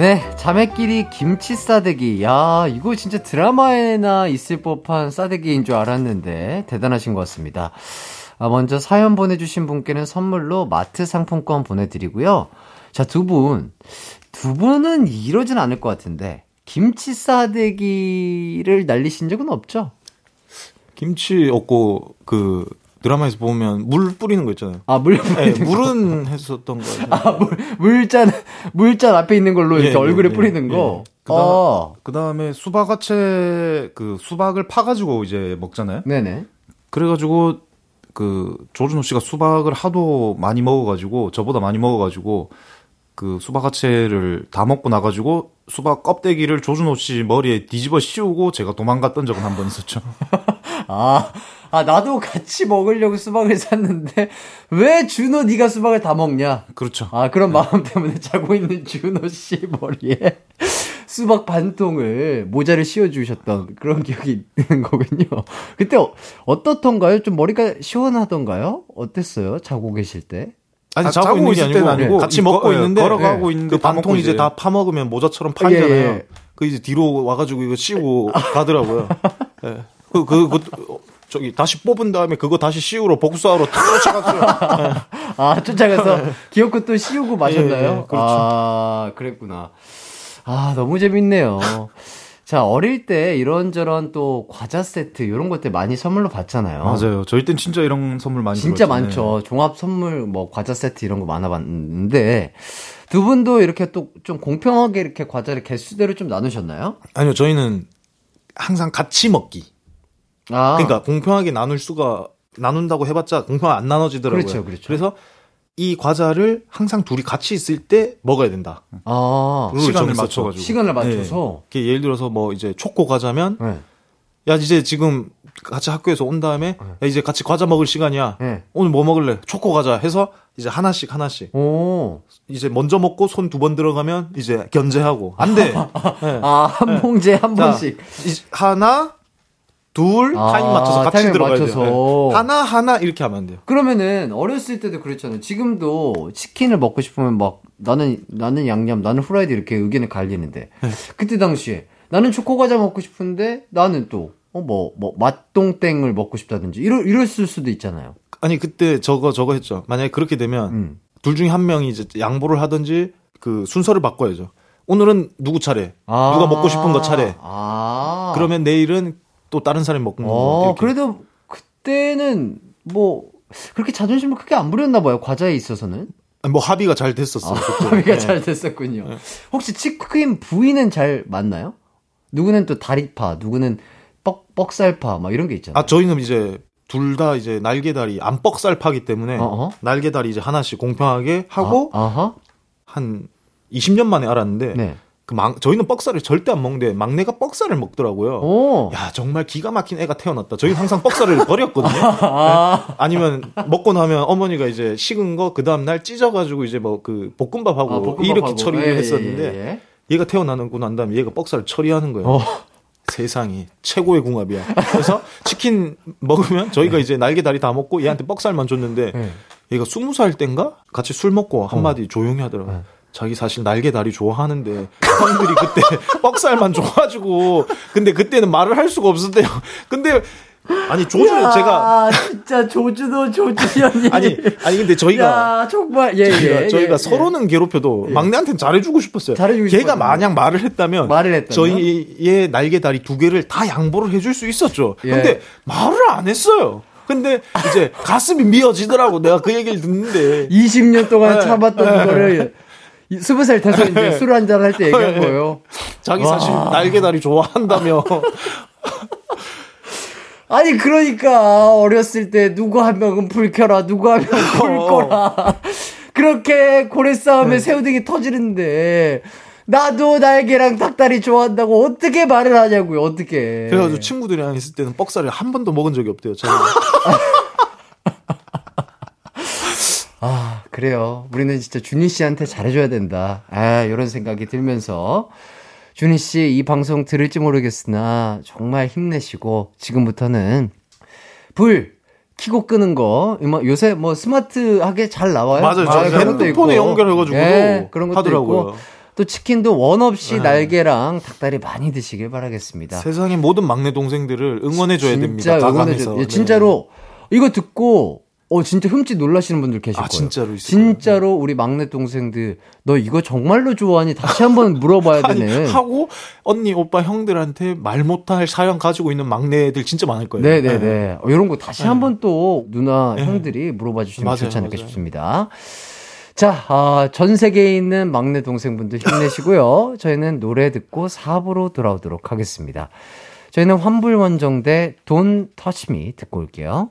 네, 자매끼리 김치 싸대기. 야, 이거 진짜 드라마에나 있을 법한 싸대기인 줄 알았는데 대단하신 것 같습니다. 아, 먼저 사연 보내주신 분께는 선물로 마트 상품권 보내드리고요. 자, 두 분. 두 분은 이러진 않을 것 같은데, 김치 싸대기를 날리신 적은 없죠? 김치 없고, 그, 드라마에서 보면 물 뿌리는 거 있잖아요. 아, 물 네, 물은 했었던 거예요. 아, 물, 물잔, 물잔 앞에 있는 걸로 이렇게 예, 예 얼굴에 예, 뿌리는 거. 예. 그, 어. 그 다음에 수박화채, 그 수박을 파가지고 이제 먹잖아요. 네네. 그래가지고, 그, 조준호 씨가 수박을 하도 많이 먹어가지고, 저보다 많이 먹어가지고, 그 수박 화채를 다 먹고 나가지고 수박 껍데기를 조준호 씨 머리에 뒤집어 씌우고 제가 도망갔던 적은 한 번 있었죠. (laughs) 아, 아 나도 같이 먹으려고 수박을 샀는데 왜 준호 네가 수박을 다 먹냐? 그렇죠. 아 그런 마음 때문에 자고 있는 준호 씨 머리에 수박 반 통을 모자를 씌워 주셨던 그런 기억이 있는 거군요. (laughs) 그때 어, 어떻던가요? 좀 머리가 시원하던가요? 어땠어요? 자고 계실 때? 아니 아, 자고, 자고 있는 게 아니고, 아니고 같이 먹고 거, 있는데 걸어가고 네. 있는데 그 반통 이제 다 파먹으면 모자처럼 팔잖아요. 예, 예. 그 이제 뒤로 와가지고 이거 씌우고 (laughs) 가더라고요. 예. 그, 그, 그, 저기 다시 뽑은 다음에 그거 다시 씌우러 복수하러 쫓아갔어요. (laughs) 아 쫓아가서 기억고 또 씌우고 마셨나요? 예, 예, 그렇죠. 아 그랬구나. 아 너무 재밌네요. 자, 어릴 때 이런저런 또 과자 세트 이런 것들 많이 선물로 받잖아요. 맞아요. 저희 땐 진짜 이런 선물 많이 진짜 들었잖아요. 많죠. 종합 선물 뭐 과자 세트 이런 거 많아 봤는데 두 분도 이렇게 또 좀 공평하게 이렇게 과자를 개수대로 좀 나누셨나요? 아니요. 저희는 항상 같이 먹기. 아. 그러니까 공평하게 나눌 수가 나눈다고 해봤자 공평 안 나눠지더라고요. 그렇죠, 그렇죠. 그래서 이 과자를 항상 둘이 같이 있을 때 먹어야 된다. 아, 시간을 맞춰가지고. 시간을 맞춰서. 네. 예를 들어서 뭐 이제 초코 과자면, 네. 야, 이제 지금 같이 학교에서 온 다음에, 네. 야, 이제 같이 과자 먹을 시간이야. 네. 오늘 뭐 먹을래? 초코 과자 해서 이제 하나씩 하나씩. 오. 이제 먼저 먹고 손 두 번 들어가면 이제 견제하고. 안 돼. (laughs) 네. 아, 한 봉지에 한 자, 번씩. 하나, 둘 아, 타임 맞춰서 같이 들어가야 맞춰서. 돼요. 네. 하나 하나 이렇게 하면 안 돼요. 그러면은 어렸을 때도 그랬잖아요. 지금도 치킨을 먹고 싶으면 막 나는 나는 양념, 나는 후라이드 이렇게 의견이 갈리는데 네. 그때 당시에 나는 초코 과자 먹고 싶은데 나는 또어 뭐뭐 뭐, 맛동땡을 먹고 싶다든지 이럴 이랬을 수도 있잖아요. 아니 그때 저거 저거 했죠. 만약에 그렇게 되면 음. 둘 중에 한 명이 이제 양보를 하든지 그 순서를 바꿔야죠. 오늘은 누구 차례? 아~ 누가 먹고 싶은 거 차례. 아~ 그러면 내일은 또 다른 사람이 먹는 거. 어, 그래도 그때는 뭐 그렇게 자존심을 크게 안 부렸나 봐요. 과자에 있어서는. 뭐 합의가 잘 됐었어요. 아, 합의가 네. 잘 됐었군요. 네. 혹시 치크림 부위는 잘 맞나요? 누구는 또 다리파, 누구는 뻑 뻑살파 막 이런 게 있잖아요. 아 저희는 이제 둘 다 이제 날개다리 안 뻑살파기 때문에 어허? 날개다리 이제 하나씩 공평하게 하고 아, 한 20년 만에 알았는데 네. 그 막, 저희는 뻑살을 절대 안 먹는데 막내가 뻑살을 먹더라고요. 오. 야 정말 기가 막힌 애가 태어났다. 저희는 항상 뻑살을 (laughs) 버렸거든요. 아. 네? 아니면 먹고 나면 어머니가 이제 식은 거 그 다음 날 찢어가지고 이제 뭐 그 볶음밥하고, 아, 볶음밥하고. 이렇게 처리를 예, 했었는데 예, 예. 얘가 태어나는 고 난 다음에 얘가 뻑살을 처리하는 거예요. 어. 세상이 최고의 궁합이야. 그래서 치킨 먹으면 저희가 네. 이제 날개 다리 다 먹고 얘한테 뻑살만 줬는데 네. 얘가 스무 살 땐가 같이 술 먹고 한마디 어. 조용히 하더라고요. 네. 자기 사실 날개 다리 좋아하는데 형들이 그때 (laughs) 뻑살만 줘가지고 근데 그때는 말을 할 수가 없었대요. 근데 아니 조준현 제가 진짜 조준호 조준현이 아니 아니 근데 저희가 야, 정말 예, 저희가, 예, 저희가 예, 서로는 괴롭혀도 예. 막내한테는 잘해주고 싶었어요. 잘해주고 걔가 만약 말을 했다면 말을 했다면 저희의 날개 다리 두 개를 다 양보를 해줄 수 있었죠. 예. 근데 말을 안 했어요. 근데 이제 가슴이 미어지더라고 내가 그 얘기를 듣는데 20년 동안 참았던 거를 스무 살 돼서 이제 네. 술 한잔 할 때 얘기한 네. 거예요. 자기 사실 날개다리 좋아한다며. (laughs) 아니 그러니까 어렸을 때 누구 한 명은 불 켜라 누구 한 명은 (laughs) 불 어. 꺼라 그렇게 고래 싸움에 네. 새우등이 터지는데 나도 날개랑 닭다리 좋아한다고 어떻게 말을 하냐고요 어떻게 그래가지고 친구들이랑 있을 때는 뻑살을 한 번도 먹은 적이 없대요 저는 (laughs) 아, 그래요. 우리는 진짜 준희 씨한테 잘해줘야 된다. 아, 이런 생각이 들면서. 준희 씨, 이 방송 들을지 모르겠으나, 정말 힘내시고, 지금부터는 불, 키고 끄는 거, 뭐 요새 뭐 스마트하게 잘 나와요. 맞아요. 아, 핸드폰에 연결해가지고 예, 그런 것도 하더라고요. 있고. 또 치킨도 원 없이 네. 날개랑 닭다리 많이 드시길 바라겠습니다. 세상의 모든 막내 동생들을 응원해줘야 진짜 됩니다. 응원해줘. 예, 진짜로 이거 듣고 어 진짜 흠칫 놀라시는 분들 계실 아, 거예요. 진짜로 있어요. 진짜로 우리 막내 동생들 너 이거 정말로 좋아하니 다시 한번 (laughs) 물어봐야 되네. 아니, 하고 언니 오빠 형들한테 말 못할 사연 가지고 있는 막내들 진짜 많을 거예요. 네네네. 네. 네. 어, 이런 거 다시 네. 한번 또 누나 네. 형들이 물어봐 주시면 맞아요, 좋지 않을까 맞아요. 싶습니다. 자, 아, 전 세계에 있는 막내 동생분들 힘내시고요. (laughs) 저희는 노래 듣고 4부로 돌아오도록 하겠습니다. 저희는 환불원정대 돈 터치미 듣고 올게요.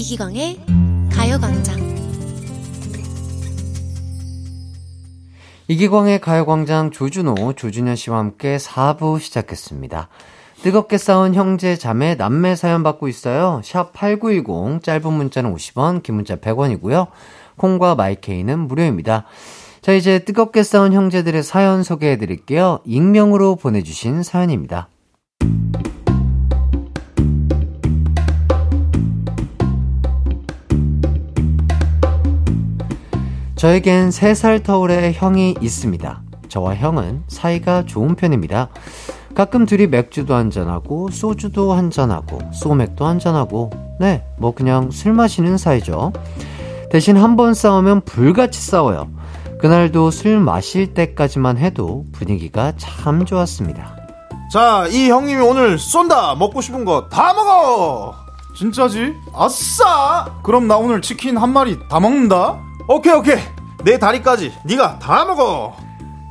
이기광의 가요광장 이기광의 가요광장 조준호, 조준현 씨와 함께 4부 시작했습니다. 뜨겁게 싸운 형제, 자매, 남매 사연 받고 있어요. 샵 8910, 짧은 문자는 50원, 긴 문자 100원이고요. 콩과 마이케이는 무료입니다. 자, 이제 뜨겁게 싸운 형제들의 사연 소개해 드릴게요. 익명으로 보내주신 사연입니다. 저에겐 3살 터울의 형이 있습니다. 저와 형은 사이가 좋은 편입니다. 가끔 둘이 맥주도 한잔하고, 소주도 한잔하고, 소맥도 한잔하고, 네, 뭐 그냥 술 마시는 사이죠. 대신 한 번 싸우면 불같이 싸워요. 그날도 술 마실 때까지만 해도 분위기가 참 좋았습니다. 자, 이 형님이 오늘 쏜다! 먹고 싶은 거 다 먹어! 진짜지? 아싸! 그럼 나 오늘 치킨 한 마리 다 먹는다? 오케이 오케이 내 다리까지 네가 다 먹어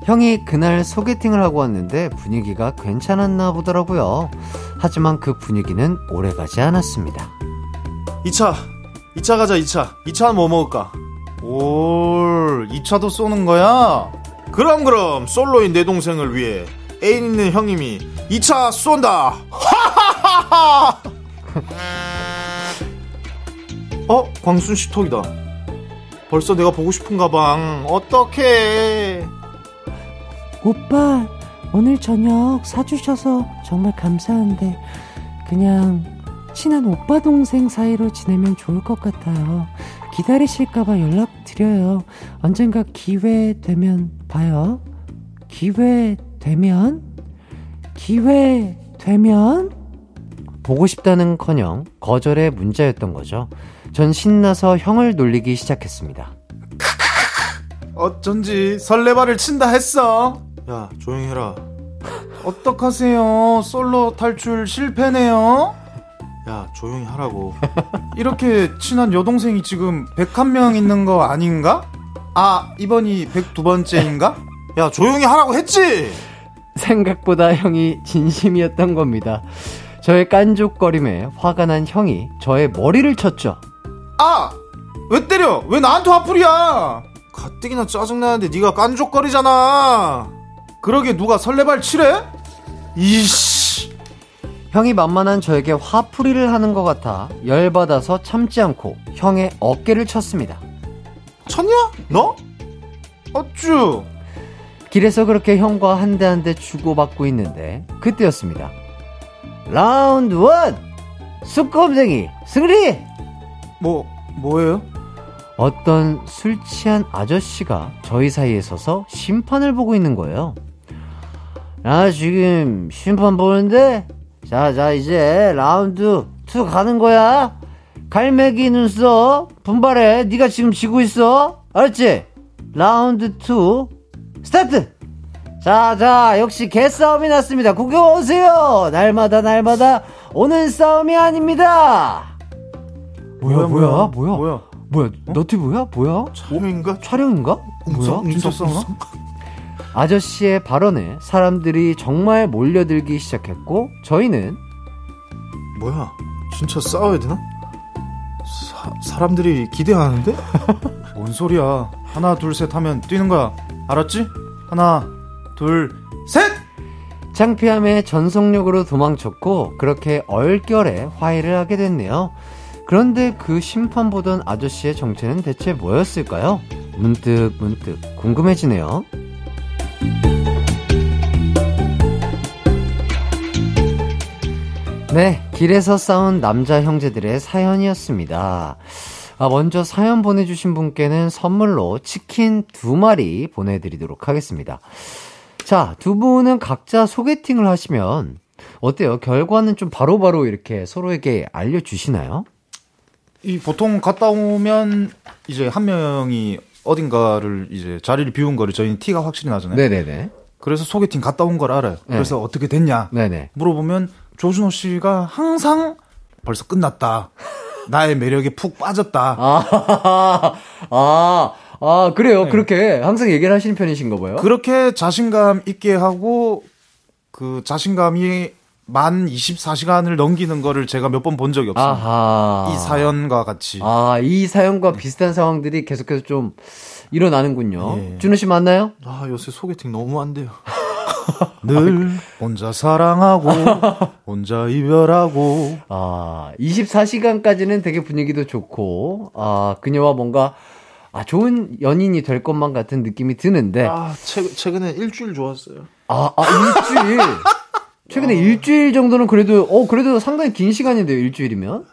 형이 그날 소개팅을 하고 왔는데 분위기가 괜찮았나 보더라고요. 하지만 그 분위기는 오래가지 않았습니다. 2차 2차 가자 2차 2차는 뭐 먹을까? 올 2차도 쏘는 거야? 그럼 그럼 솔로인 내 동생을 위해 애인 있는 형님이 2차 쏜다 (laughs) 어? 광순 씨 톡이다 벌써 내가 보고 싶은 가 방. 어떡해. 오빠 오늘 저녁 사주셔서 정말 감사한데 그냥 친한 오빠 동생 사이로 지내면 좋을 것 같아요. 기다리실까봐 연락드려요. 언젠가 기회 되면 봐요. 기회 되면? 기회 되면? 보고 싶다는 커녕 거절의 문자였던 거죠. 전 신나서 형을 놀리기 시작했습니다. (laughs) 어쩐지 설레발을 친다 했어. 야, 조용히 해라. 어떡하세요? 솔로 탈출 실패네요? 야, 조용히 하라고. (laughs) 이렇게 친한 여동생이 지금 101명 있는 거 아닌가? 아, 이번이 102번째인가? (laughs) 야, 조용히 하라고 했지! 생각보다 형이 진심이었던 겁니다. 저의 깐족거림에 화가 난 형이 저의 머리를 쳤죠. 아! 왜 때려? 왜 나한테 화풀이야? 가뜩이나 짜증나는데 네가 깐족거리잖아. 그러게 누가 설레발 치래? 이씨. 형이 만만한 저에게 화풀이를 하는 것 같아 열받아서 참지 않고 형의 어깨를 쳤습니다. 쳤냐? 너? 어쭈? 길에서 그렇게 형과 한 대 한 대 주고받고 있는데 그때였습니다. 라운드 원! 수검쟁이 승리! 뭐, 뭐예요? 어떤 술 취한 아저씨가 저희 사이에 서서 심판을 보고 있는 거예요. 나 지금 심판 보는데? 자, 자, 이제 라운드 2 가는 거야. 갈매기 눈썹 분발해. 네가 지금 지고 있어. 알았지? 라운드 2 스타트! 자, 자, 역시 개싸움이 났습니다. 구경 오세요! 날마다 날마다 오는 싸움이 아닙니다! 뭐야, 뭐야, 뭐야? 뭐야? 뭐야, 너튜브야? 뭐야? 촬영인가? 촬영인가? 뭐야? 진짜 싸우나? 아저씨의 발언에 사람들이 정말 몰려들기 시작했고, 저희는 뭐야? 진짜 싸워야 되나? 사, 사람들이 기대하는데? (laughs) 뭔 소리야. 하나, 둘, 셋 하면 뛰는 거야. 알았지? 하나, 둘, 셋! 창피함에 전속력으로 도망쳤고, 그렇게 얼결에 화해를 하게 됐네요. 그런데 그 심판 보던 아저씨의 정체는 대체 뭐였을까요? 문득 문득 궁금해지네요. 네, 길에서 싸운 남자 형제들의 사연이었습니다. 아, 먼저 사연 보내주신 분께는 선물로 치킨 두 마리 보내드리도록 하겠습니다. 자, 두 분은 각자 소개팅을 하시면 어때요? 결과는 좀 바로바로 바로 이렇게 서로에게 알려주시나요? 이 보통 갔다 오면 이제 한 명이 어딘가를 이제 자리를 비운 거를 저희는 티가 확실히 나잖아요. 네네네. 그래서 소개팅 갔다 온 걸 알아요. 네. 그래서 어떻게 됐냐 네네. 물어보면 조준호 씨가 항상 벌써 끝났다. 나의 매력에 푹 빠졌다. (laughs) 아, 아, 아 그래요. 네. 그렇게 항상 얘기를 하시는 편이신가 봐요. 그렇게 자신감 있게 하고 그 자신감이 만 24시간을 넘기는 거를 제가 몇 번 본 적이 없어요. 아하. 이 사연과 같이. 아, 이 사연과 비슷한 상황들이 계속해서 좀 일어나는군요. 예. 준호 씨 맞나요? 아, 요새 소개팅 너무 안 돼요. (laughs) 늘 혼자 사랑하고 (laughs) 혼자 이별하고 아 24시간까지는 되게 분위기도 좋고 아 그녀와 뭔가 아 좋은 연인이 될 것만 같은 느낌이 드는데 아 최, 최근에 일주일 좋았어요 아, 아 일주일 (laughs) 최근에 아. 일주일 정도는 그래도 어 그래도 상당히 긴 시간인데요 일주일이면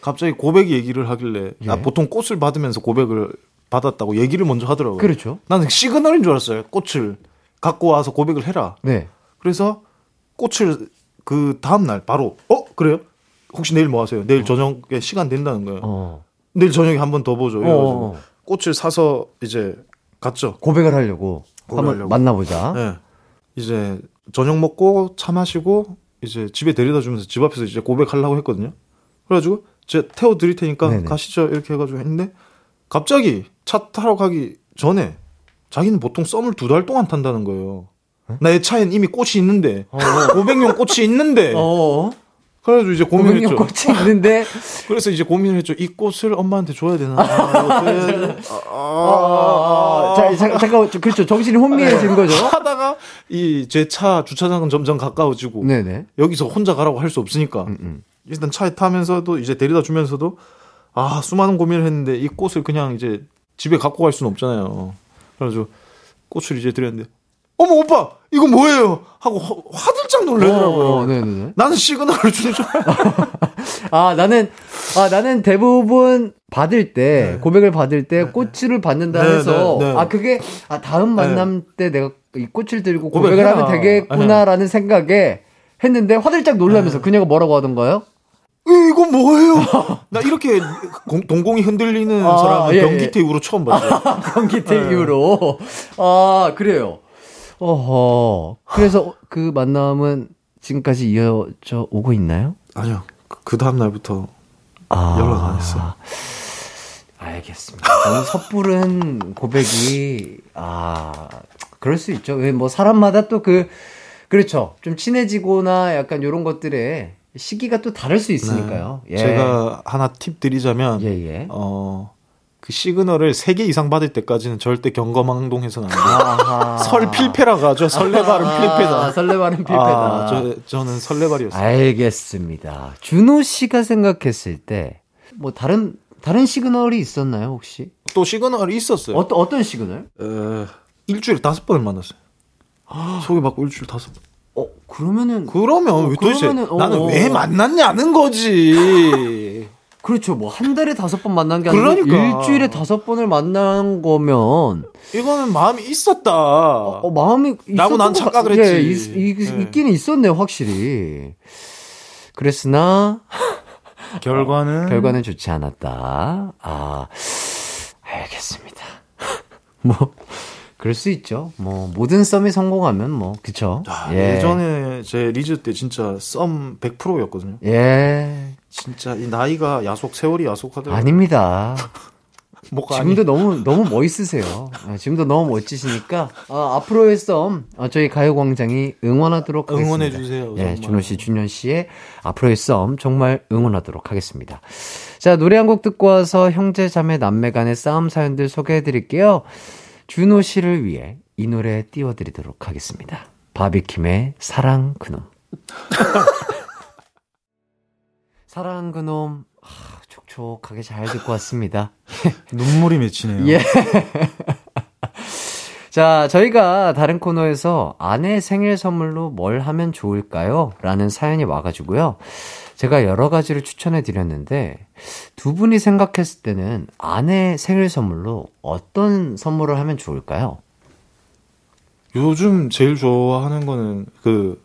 갑자기 고백 얘기를 하길래 예. 아, 보통 꽃을 받으면서 고백을 받았다고 얘기를 먼저 하더라고요 그렇죠 나는 시그널인 줄 알았어요 꽃을 갖고 와서 고백을 해라. 네. 그래서 꽃을 그 다음 날 바로 어 그래요? 혹시 내일 뭐 하세요? 내일 어. 저녁에 시간 된다는 거예요. 어. 내일 저녁에 한 번 더 보죠. 이래가지고 어, 어. 꽃을 사서 이제 갔죠. 고백을 하려고. 고백을 한번 만나보자. 네. 이제 저녁 먹고 차 마시고 이제 집에 데려다 주면서 집 앞에서 이제 고백하려고 했거든요. 그래가지고 제가 태워 드릴 테니까 네네. 가시죠 이렇게 해가지고 했는데 갑자기 차 타러 가기 전에 자기는 보통 썸을 두 달 동안 탄다는 거예요. 나의 차엔 이미 꽃이 있는데 어. 500용 꽃이 있는데 어. 그래가지고 이제 고민했죠. 꽃이 있는데 (laughs) 그래서 이제 고민을 했죠. 이 꽃을 엄마한테 줘야 되나? 아, (laughs) 아, 아, 자, 잠깐, 잠깐 그렇죠. 정신이 혼미해진 네. 거죠. 하다가 이 제 차 주차장은 점점 가까워지고 네네. 여기서 혼자 가라고 할 수 없으니까 음, 음. 일단 차에 타면서도 이제 데려다 주면서도 아 수많은 고민을 했는데 이 꽃을 그냥 이제 집에 갖고 갈 수는 없잖아요. 그래가지고 꽃을 이제 드렸는데 어머 오빠 이거 뭐예요? 하고 화들짝 놀래더라고요. 어, 네네. 나는 시그널을 주는 줄. (laughs) 아 나는 아 나는 대부분 받을 때 네. 고백을 받을 때 네. 꽃을 받는다 네, 해서 네, 네. 아 그게 아 다음 네. 만남 때 내가 이 꽃을 들고 고백을 고백해라. 하면 되겠구나라는 생각에 했는데 화들짝 놀라면서 그녀가 뭐라고 하던가요? 이건 뭐예요? (laughs) 나 이렇게 동공이 흔들리는 아, 사람은 예, 변기태 예. 이후로 처음 봤어요. (laughs) 아, 변기태 네. 이후로. 아, 그래요. 어허. 그래서 그 만남은 지금까지 이어져 오고 있나요? 아니요. 그, 그 다음 날부터 아, 연락 안 했어요. 알겠습니다. 너무 섣부른 고백이, 아, 그럴 수 있죠. 왜뭐 사람마다 또 그, 그렇죠. 좀 친해지거나 약간 요런 것들에 시기가 또 다를 수 있으니까요. 네. 예. 제가 하나 팁 드리자면, 예, 예. 어, 그 시그널을 3개 이상 받을 때까지는 절대 경거망동해서는 안 돼요. 설 필패라고 하죠. 설레발은 필패다. 아, 설레발은 필패다. 아, 저, 저는 설레발이었어요. 알겠습니다. 준호 씨가 생각했을 때, 뭐, 다른, 다른 시그널이 있었나요, 혹시? 또 시그널이 있었어요. 어떤, 어떤 시그널? 어, 일주일에 다섯 번을 만났어요. 소개받고 일주일 다섯 번. 어, 그러면은. 그러면 어, 왜 도대체 어, 나는 어, 왜 만났냐는 거지. (laughs) 그렇죠. 뭐 한 달에 다섯 번 만난 게 아니라 그러니까. 일주일에 다섯 번을 만난 거면 이거는 마음이 있었다. 어, 어 마음이 라고 난 착각을 했지. 예, 있, 있, 네. 있기는 있었네요, 확실히. 그랬으나 (laughs) 결과는 결과는 좋지 않았다. 아, 알겠습니다. (laughs) 뭐 그럴 수 있죠. 뭐 모든 썸이 성공하면 뭐 그쵸. 아, 예. 전에 제 리즈 때 진짜 썸 100%였거든요. 예. 진짜 이 나이가 야속 세월이 야속하더라고요. 아닙니다. (laughs) 지금도 아니. 너무 너무 멋있으세요. 아, 지금도 너무 멋지시니까 아, 앞으로의 썸 아, 저희 가요광장이 응원하도록 하겠습니다. 응원해 주세요. 예, 준호 씨, 준현 씨의 앞으로의 썸 정말 응원하도록 하겠습니다. 자 노래 한 곡 듣고 와서 형제 자매 남매 간의 싸움 사연들 소개해 드릴게요. 준호 씨를 위해 이 노래 띄워드리도록 하겠습니다. 바비킴의 사랑 그놈. (laughs) 사랑 그놈. 아, 촉촉하게 잘 듣고 왔습니다. (laughs) 눈물이 맺히네요. 예. (laughs) 자, 저희가 다른 코너에서 아내 생일 선물로 뭘 하면 좋을까요? 라는 사연이 와가지고요. 제가 여러 가지를 추천해 드렸는데 두 분이 생각했을 때는 아내 생일 선물로 어떤 선물을 하면 좋을까요? 요즘 제일 좋아하는 거는 그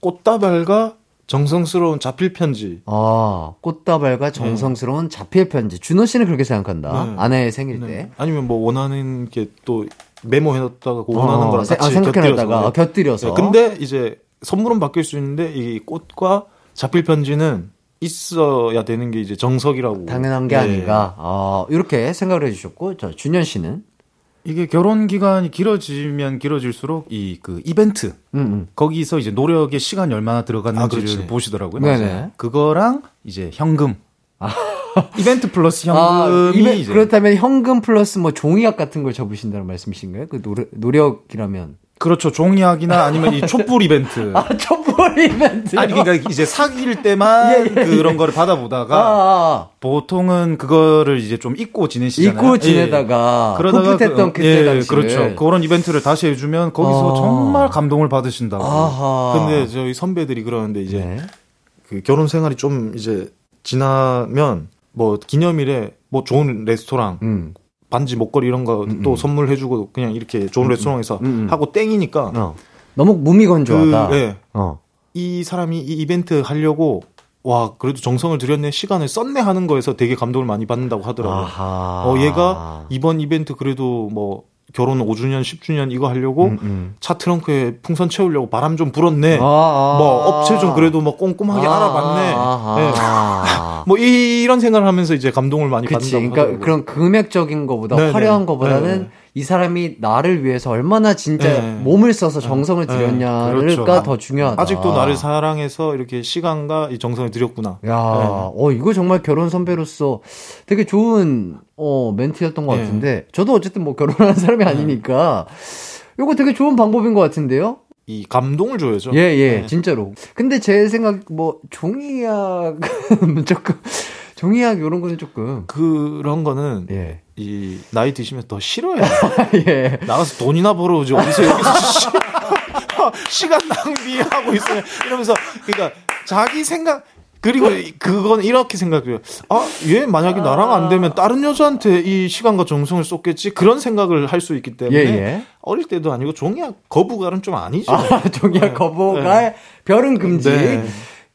꽃다발과 정성스러운 자필 편지. 아, 꽃다발과 정성스러운 네. 자필 편지. 준호 씨는 그렇게 생각한다. 네. 아내의 생일 네. 때. 아니면 뭐 원하는 게 또 메모해놨다가 그 원하는 어, 거랑 같이 아, 생각해놨다가 곁들여서. 곁들여서. 네. 근데 이제 선물은 바뀔 수 있는데 이 꽃과 자필 편지는 있어야 되는 게 이제 정석이라고. 당연한 게 네. 아닌가. 아, 이렇게 생각을 해주셨고, 저 준현 씨는 이게 결혼 기간이 길어지면 길어질수록 이 그 이벤트 음, 음. 거기서 이제 노력의 시간이 얼마나 들어갔는지를 아, 보시더라고요. 네네. 그거랑 이제 현금. 아. 이벤트 플러스 아, 현금이 아, 이제 그렇다면 현금 플러스 뭐 종이약 같은 걸 접으신다는 말씀이신가요? 그 노력, 노력이라면 그렇죠. 종이학이나 아니면 이 (laughs) 촛불 이벤트. 아, 촛불 이벤트. 아니, 그러니까 이제 사귈 때만 예, 예, 그런 예. 거를 받아보다가 아, 아, 보통은 그거를 이제 좀 잊고 지내시잖아요. 잊고 지내다가. 예. 그러다가 풋풋했던 그, 때 예, 그렇죠. 그런 이벤트를 다시 해주면 거기서 아. 정말 감동을 받으신다고. 아하. 근데 저희 선배들이 그러는데 이제 네. 그 결혼 생활이 좀 이제 지나면 뭐 기념일에 뭐 좋은 레스토랑 음. 반지 목걸이 이런 거또 음, 음. 선물해주고 그냥 이렇게 좋은 음, 레스토랑에서 음, 하고 땡이니까 어. 너무 무미건조하다. 그, 네. 어. 이 사람이 이 이벤트 하려고 와 그래도 정성을 들였네 시간을 썼네 하는 거에서 되게 감동을 많이 받는다고 하더라고요. 아하. 어 얘가 이번 이벤트 그래도 뭐 결혼 5주년, 10주년 이거 하려고 음, 음. 차 트렁크에 풍선 채우려고 바람 좀 불었네. 아, 아, 뭐 업체 좀 그래도 뭐 꼼꼼하게 아, 알아봤네. 아, 네. (laughs) 뭐 이런 생각을 하면서 이제 감동을 많이 그치, 받는다고 그러니까 하더라고요. 그런 금액적인 거보다 네네. 화려한 거보다는 네네. 이 사람이 나를 위해서 얼마나 진짜 네. 몸을 써서 정성을 네. 들였냐가 네. 그렇죠. 더 중요하다. 아직도 나를 사랑해서 이렇게 시간과 이 정성을 들였구나. 야, 네. 어 이거 정말 결혼 선배로서 되게 좋은 어 멘트였던 것 네. 같은데 저도 어쨌든 뭐 결혼하는 (laughs) 사람이 네. 아니니까 이거 되게 좋은 방법인 것 같은데요. 이 감동을 줘야죠. 예, 예, 진짜로. 근데 제 생각 뭐 종이약 (laughs) 조금 종이약 이런 거는 조금 그런 거는 예. 이 나이 드시면 더 싫어요. (laughs) 예. 나가서 돈이나 벌어오지 어디서 여기서 시, 간 낭비하고 있어요. 이러면서 그러니까 자기 생각 그리고 그건 이렇게 생각해요. 아, 얘 만약에 나랑 안 되면 다른 여자한테 이 시간과 정성을 쏟겠지? 그런 생각을 할 수 있기 때문에 예, 예. 어릴 때도 아니고 종이약 거부갈은 좀 아니죠. 아, 종이약 네. 거부갈 네. 별은 금지. 네.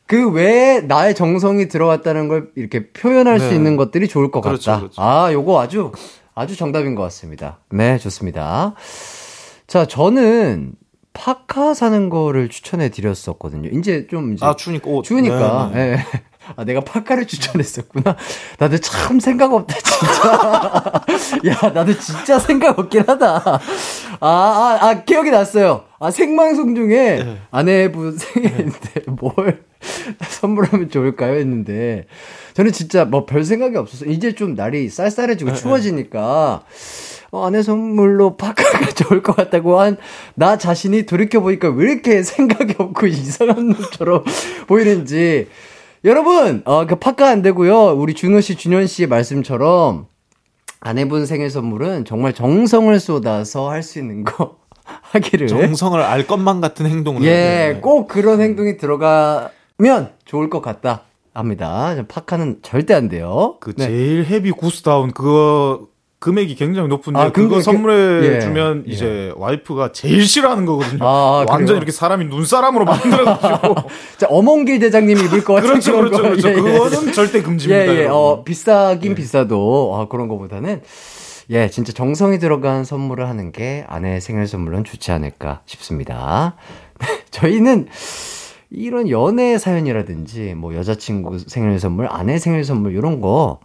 그 외에 나의 정성이 들어갔다는 걸 이렇게 표현할 네. 수 있는 것들이 좋을 것 그렇죠, 같다. 그렇죠. 아, 요거 아주, 아주 정답인 것 같습니다. 네, 좋습니다. 자, 저는 파카 사는 거를 추천해 드렸었거든요. 이제 좀 이제 아 추우니까 옷. 추우니까. 네. 네. 아, 내가 파카를 추천했었구나. 나도 참 생각 없다, 진짜. (laughs) 야, 나도 진짜 생각 없긴 하다. 아, 아, 아, 기억이 났어요. 아, 생방송 중에 네. 아내분 생일인데 뭘 선물하면 좋을까요? 했는데, 저는 진짜 뭐 별 생각이 없어서, 이제 좀 날이 쌀쌀해지고 네, 추워지니까, 어, 아내 선물로 파카가 (laughs) 좋을 것 같다고 한 나 자신이 돌이켜보니까 왜 이렇게 생각이 없고 (laughs) 이상한 놈처럼 보이는지. 여러분, 어, 그 파카 안 되고요. 우리 준호 씨, 준현 씨의 말씀처럼 아내분 생일 선물은 정말 정성을 쏟아서 할 수 있는 거 (laughs) 하기를. 정성을 알 것만 같은 행동을. 예, 꼭 그런 행동이 들어가면 좋을 것 같다. 합니다. 파카는 절대 안 돼요. 그 네. 제일 헤비 구스다운 그거 금액이 굉장히 높은데 아, 그거 선물해 예, 주면 예. 이제 와이프가 제일 싫어하는 거거든요. 아, 완전? 이렇게 사람이 눈사람으로 만들어가지고. (laughs) 자 어몽길 대장님이 입을 거 같은 그렇죠, 그렇죠, 그렇죠. 예, 예. 그거는 절대 금지입니다. 예, 예. 어, 비싸긴 예. 비싸도 아, 그런 거보다는 예, 진짜 정성이 들어간 선물을 하는 게 아내 생일 선물은 좋지 않을까 싶습니다. (laughs) 저희는 이런 연애 사연이라든지 뭐 여자친구 생일 선물, 아내 생일 선물 이런 거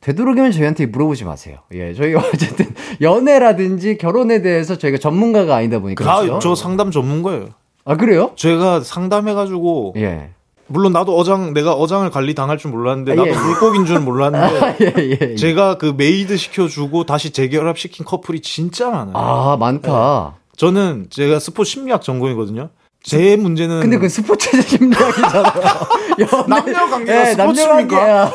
되도록이면 저희한테 물어보지 마세요. 예, 저희가 (laughs) 어쨌든 연애라든지 결혼에 대해서 저희가 전문가가 아니다 보니까. 그렇죠? 저 상담 전문가예요. 아, 그래요? 제가 상담해가지고. 예. 물론 나도 어장 내가 어장을 관리 당할 줄 몰랐는데 나도 아, 예. 물고기인 줄 몰랐는데 (laughs) 아, 예, 예, 예, 제가 그 made 시켜주고 다시 재결합 시킨 커플이 진짜 많아요. 아 많다. 네. 저는 제가 스포츠 심리학 전공이거든요. 제 문제는 근데 그 스포츠 심리학이잖아요. (laughs) 연애, 남녀 관계가 네, 스포츠입니까?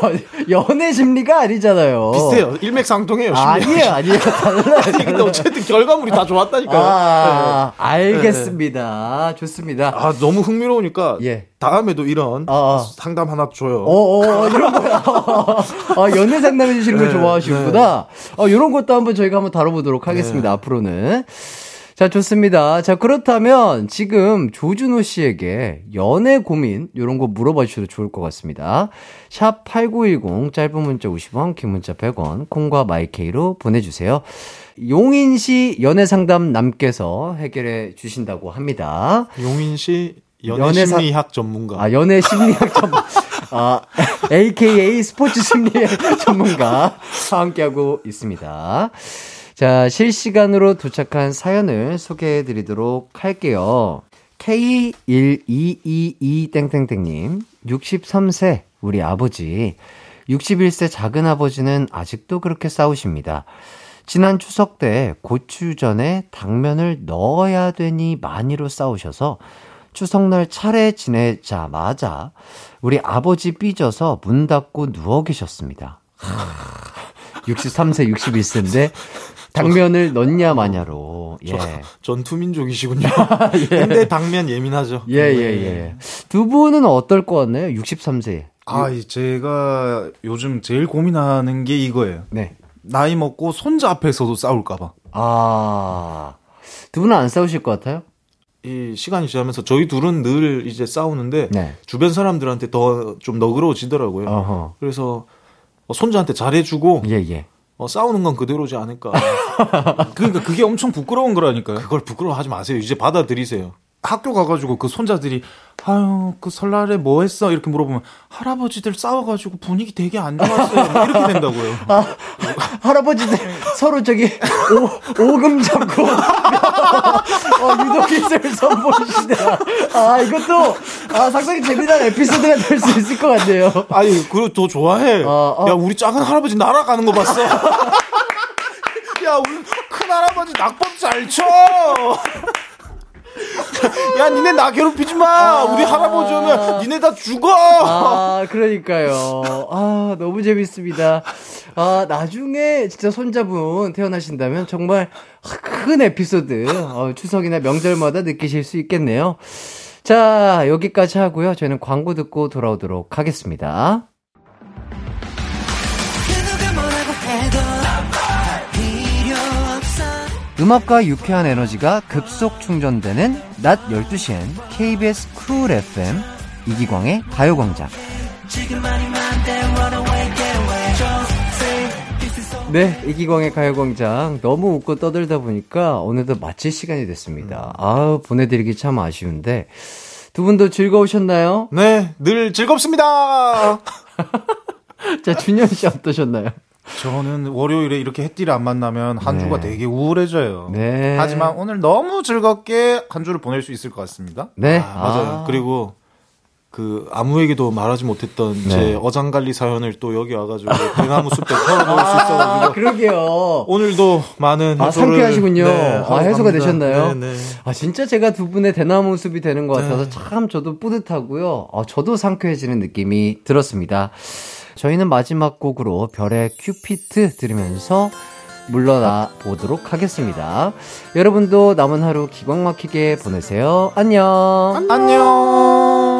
연애 심리가 아니잖아요. 비슷해요. 일맥상통해요. 아 니에요, 아니에요. 달라요. 아니 (laughs) 근데 어쨌든 결과물이 다 좋았다니까요. 아, 네. 알겠습니다. 네. 좋습니다. 아 너무 흥미로우니까 예. 다음에도 이런 아, 아. 상담 하나 줘요. 어, 어, 어 이런 거. (laughs) 아, 연애 상담해 주시는 걸 네, 좋아하시구나. 네. 어, 이런 것도 한번 저희가 한번 다뤄보도록 하겠습니다. 네. 앞으로는. 자, 좋습니다. 자, 그렇다면 지금 조준호 씨에게 연애 고민, 요런 거 물어봐 주셔도 좋을 것 같습니다. 샵 8910, 짧은 문자 50원, 긴 문자 100원, 콩과 마이케이로 보내주세요. 용인시 연애 상담 남께서 해결해 주신다고 합니다. 용인시 연애 심리학 전문가. 아, 연애 심리학 전문 아, AKA 스포츠 심리 전문가 함께하고 있습니다. 자, 실시간으로 도착한 사연을 소개해 드리도록 할게요. K1222땡땡땡님, 63세, 우리 아버지. 61세 작은 아버지는 아직도 그렇게 싸우십니다. 지난 추석 때 고추전에 당면을 넣어야 되니 많이로 싸우셔서 추석날 차례 지내자마자 우리 아버지 삐져서 문 닫고 누워 계셨습니다. 63세, 61세인데 당면을 넣냐 마냐로. 예. (laughs) 전투민족이시군요. (laughs) 예. 근데 당면 예민하죠. 예, 예, 예. 두 분은 어떨 것 같나요? 63세. 아, 제가 요즘 제일 고민하는 게 이거예요. 네. 나이 먹고 손자 앞에서도 싸울까봐. 아. 두 분은 안 싸우실 것 같아요? 이 시간이 지나면서 저희 둘은 늘 이제 싸우는데 네. 주변 사람들한테 더 좀 너그러워지더라고요. 어허. 그래서 손자한테 잘해주고 예, 예. 어, 싸우는 건 그대로지 않을까. (laughs) 그러니까 그게 엄청 부끄러운 거라니까요. 그걸 부끄러워하지 마세요. 이제 받아들이세요. 학교 가가지고 그 손자들이 아유 그 설날에 뭐 했어 이렇게 물어보면 할아버지들 싸워가지고 분위기 되게 안 좋았어요 뭐 이렇게 된다고요. (laughs) 아 할아버지들 서로 저기 오, 오금 잡고 (laughs) 어, 유독 기술 선보이시다. 아 이것도 아 상당히 재미난 에피소드가 될 수 있을 것 같네요. 아니 그리고 더 좋아해. 아, 아. 야 우리 작은 할아버지 날아가는 거 봤어. (laughs) 야 우리 큰 할아버지 낙법 잘 쳐. (laughs) 야, 니네 나 괴롭히지 마. 아~ 우리 할아버지 오면 니네 다 죽어. 아, 그러니까요. 아, 너무 재밌습니다. 아, 나중에 진짜 손자분 태어나신다면 정말 큰 에피소드, 어, 추석이나 명절마다 느끼실 수 있겠네요. 자, 여기까지 하고요. 저희는 광고 듣고 돌아오도록 하겠습니다. 음악과 유쾌한 에너지가 급속 충전되는 낮 12시엔 KBS 쿨 FM 이기광의 가요광장. 네, 이기광의 가요광장. 너무 웃고 떠들다 보니까 오늘도 마칠 시간이 됐습니다. 아 보내드리기 참 아쉬운데. 두 분도 즐거우셨나요? 네, 늘 즐겁습니다! (laughs) 자, 준현 씨 어떠셨나요? 저는 월요일에 이렇게 해띠를 안 만나면 한 주가 네. 되게 우울해져요. 네. 하지만 오늘 너무 즐겁게 한 주를 보낼 수 있을 것 같습니다. 네. 아, 맞아요. 아. 그리고 그 아무에게도 말하지 못했던 네. 제 어장관리 사연을 또 여기 와가지고 대나무 숲에 털어놓을 수 있어가지고 아, 그러게요. 오늘도 많은 아, 상쾌하시군요. 네, 아 해소가 되셨나요? 네, 네. 아 진짜 제가 두 분의 대나무 숲이 되는 것 같아서 네. 참 저도 뿌듯하고요. 아, 저도 상쾌해지는 느낌이 들었습니다. 저희는 마지막 곡으로 별의 큐피트 들으면서 물러나 보도록 하겠습니다. 여러분도 남은 하루 기광 막히게 보내세요. 안녕. 안녕.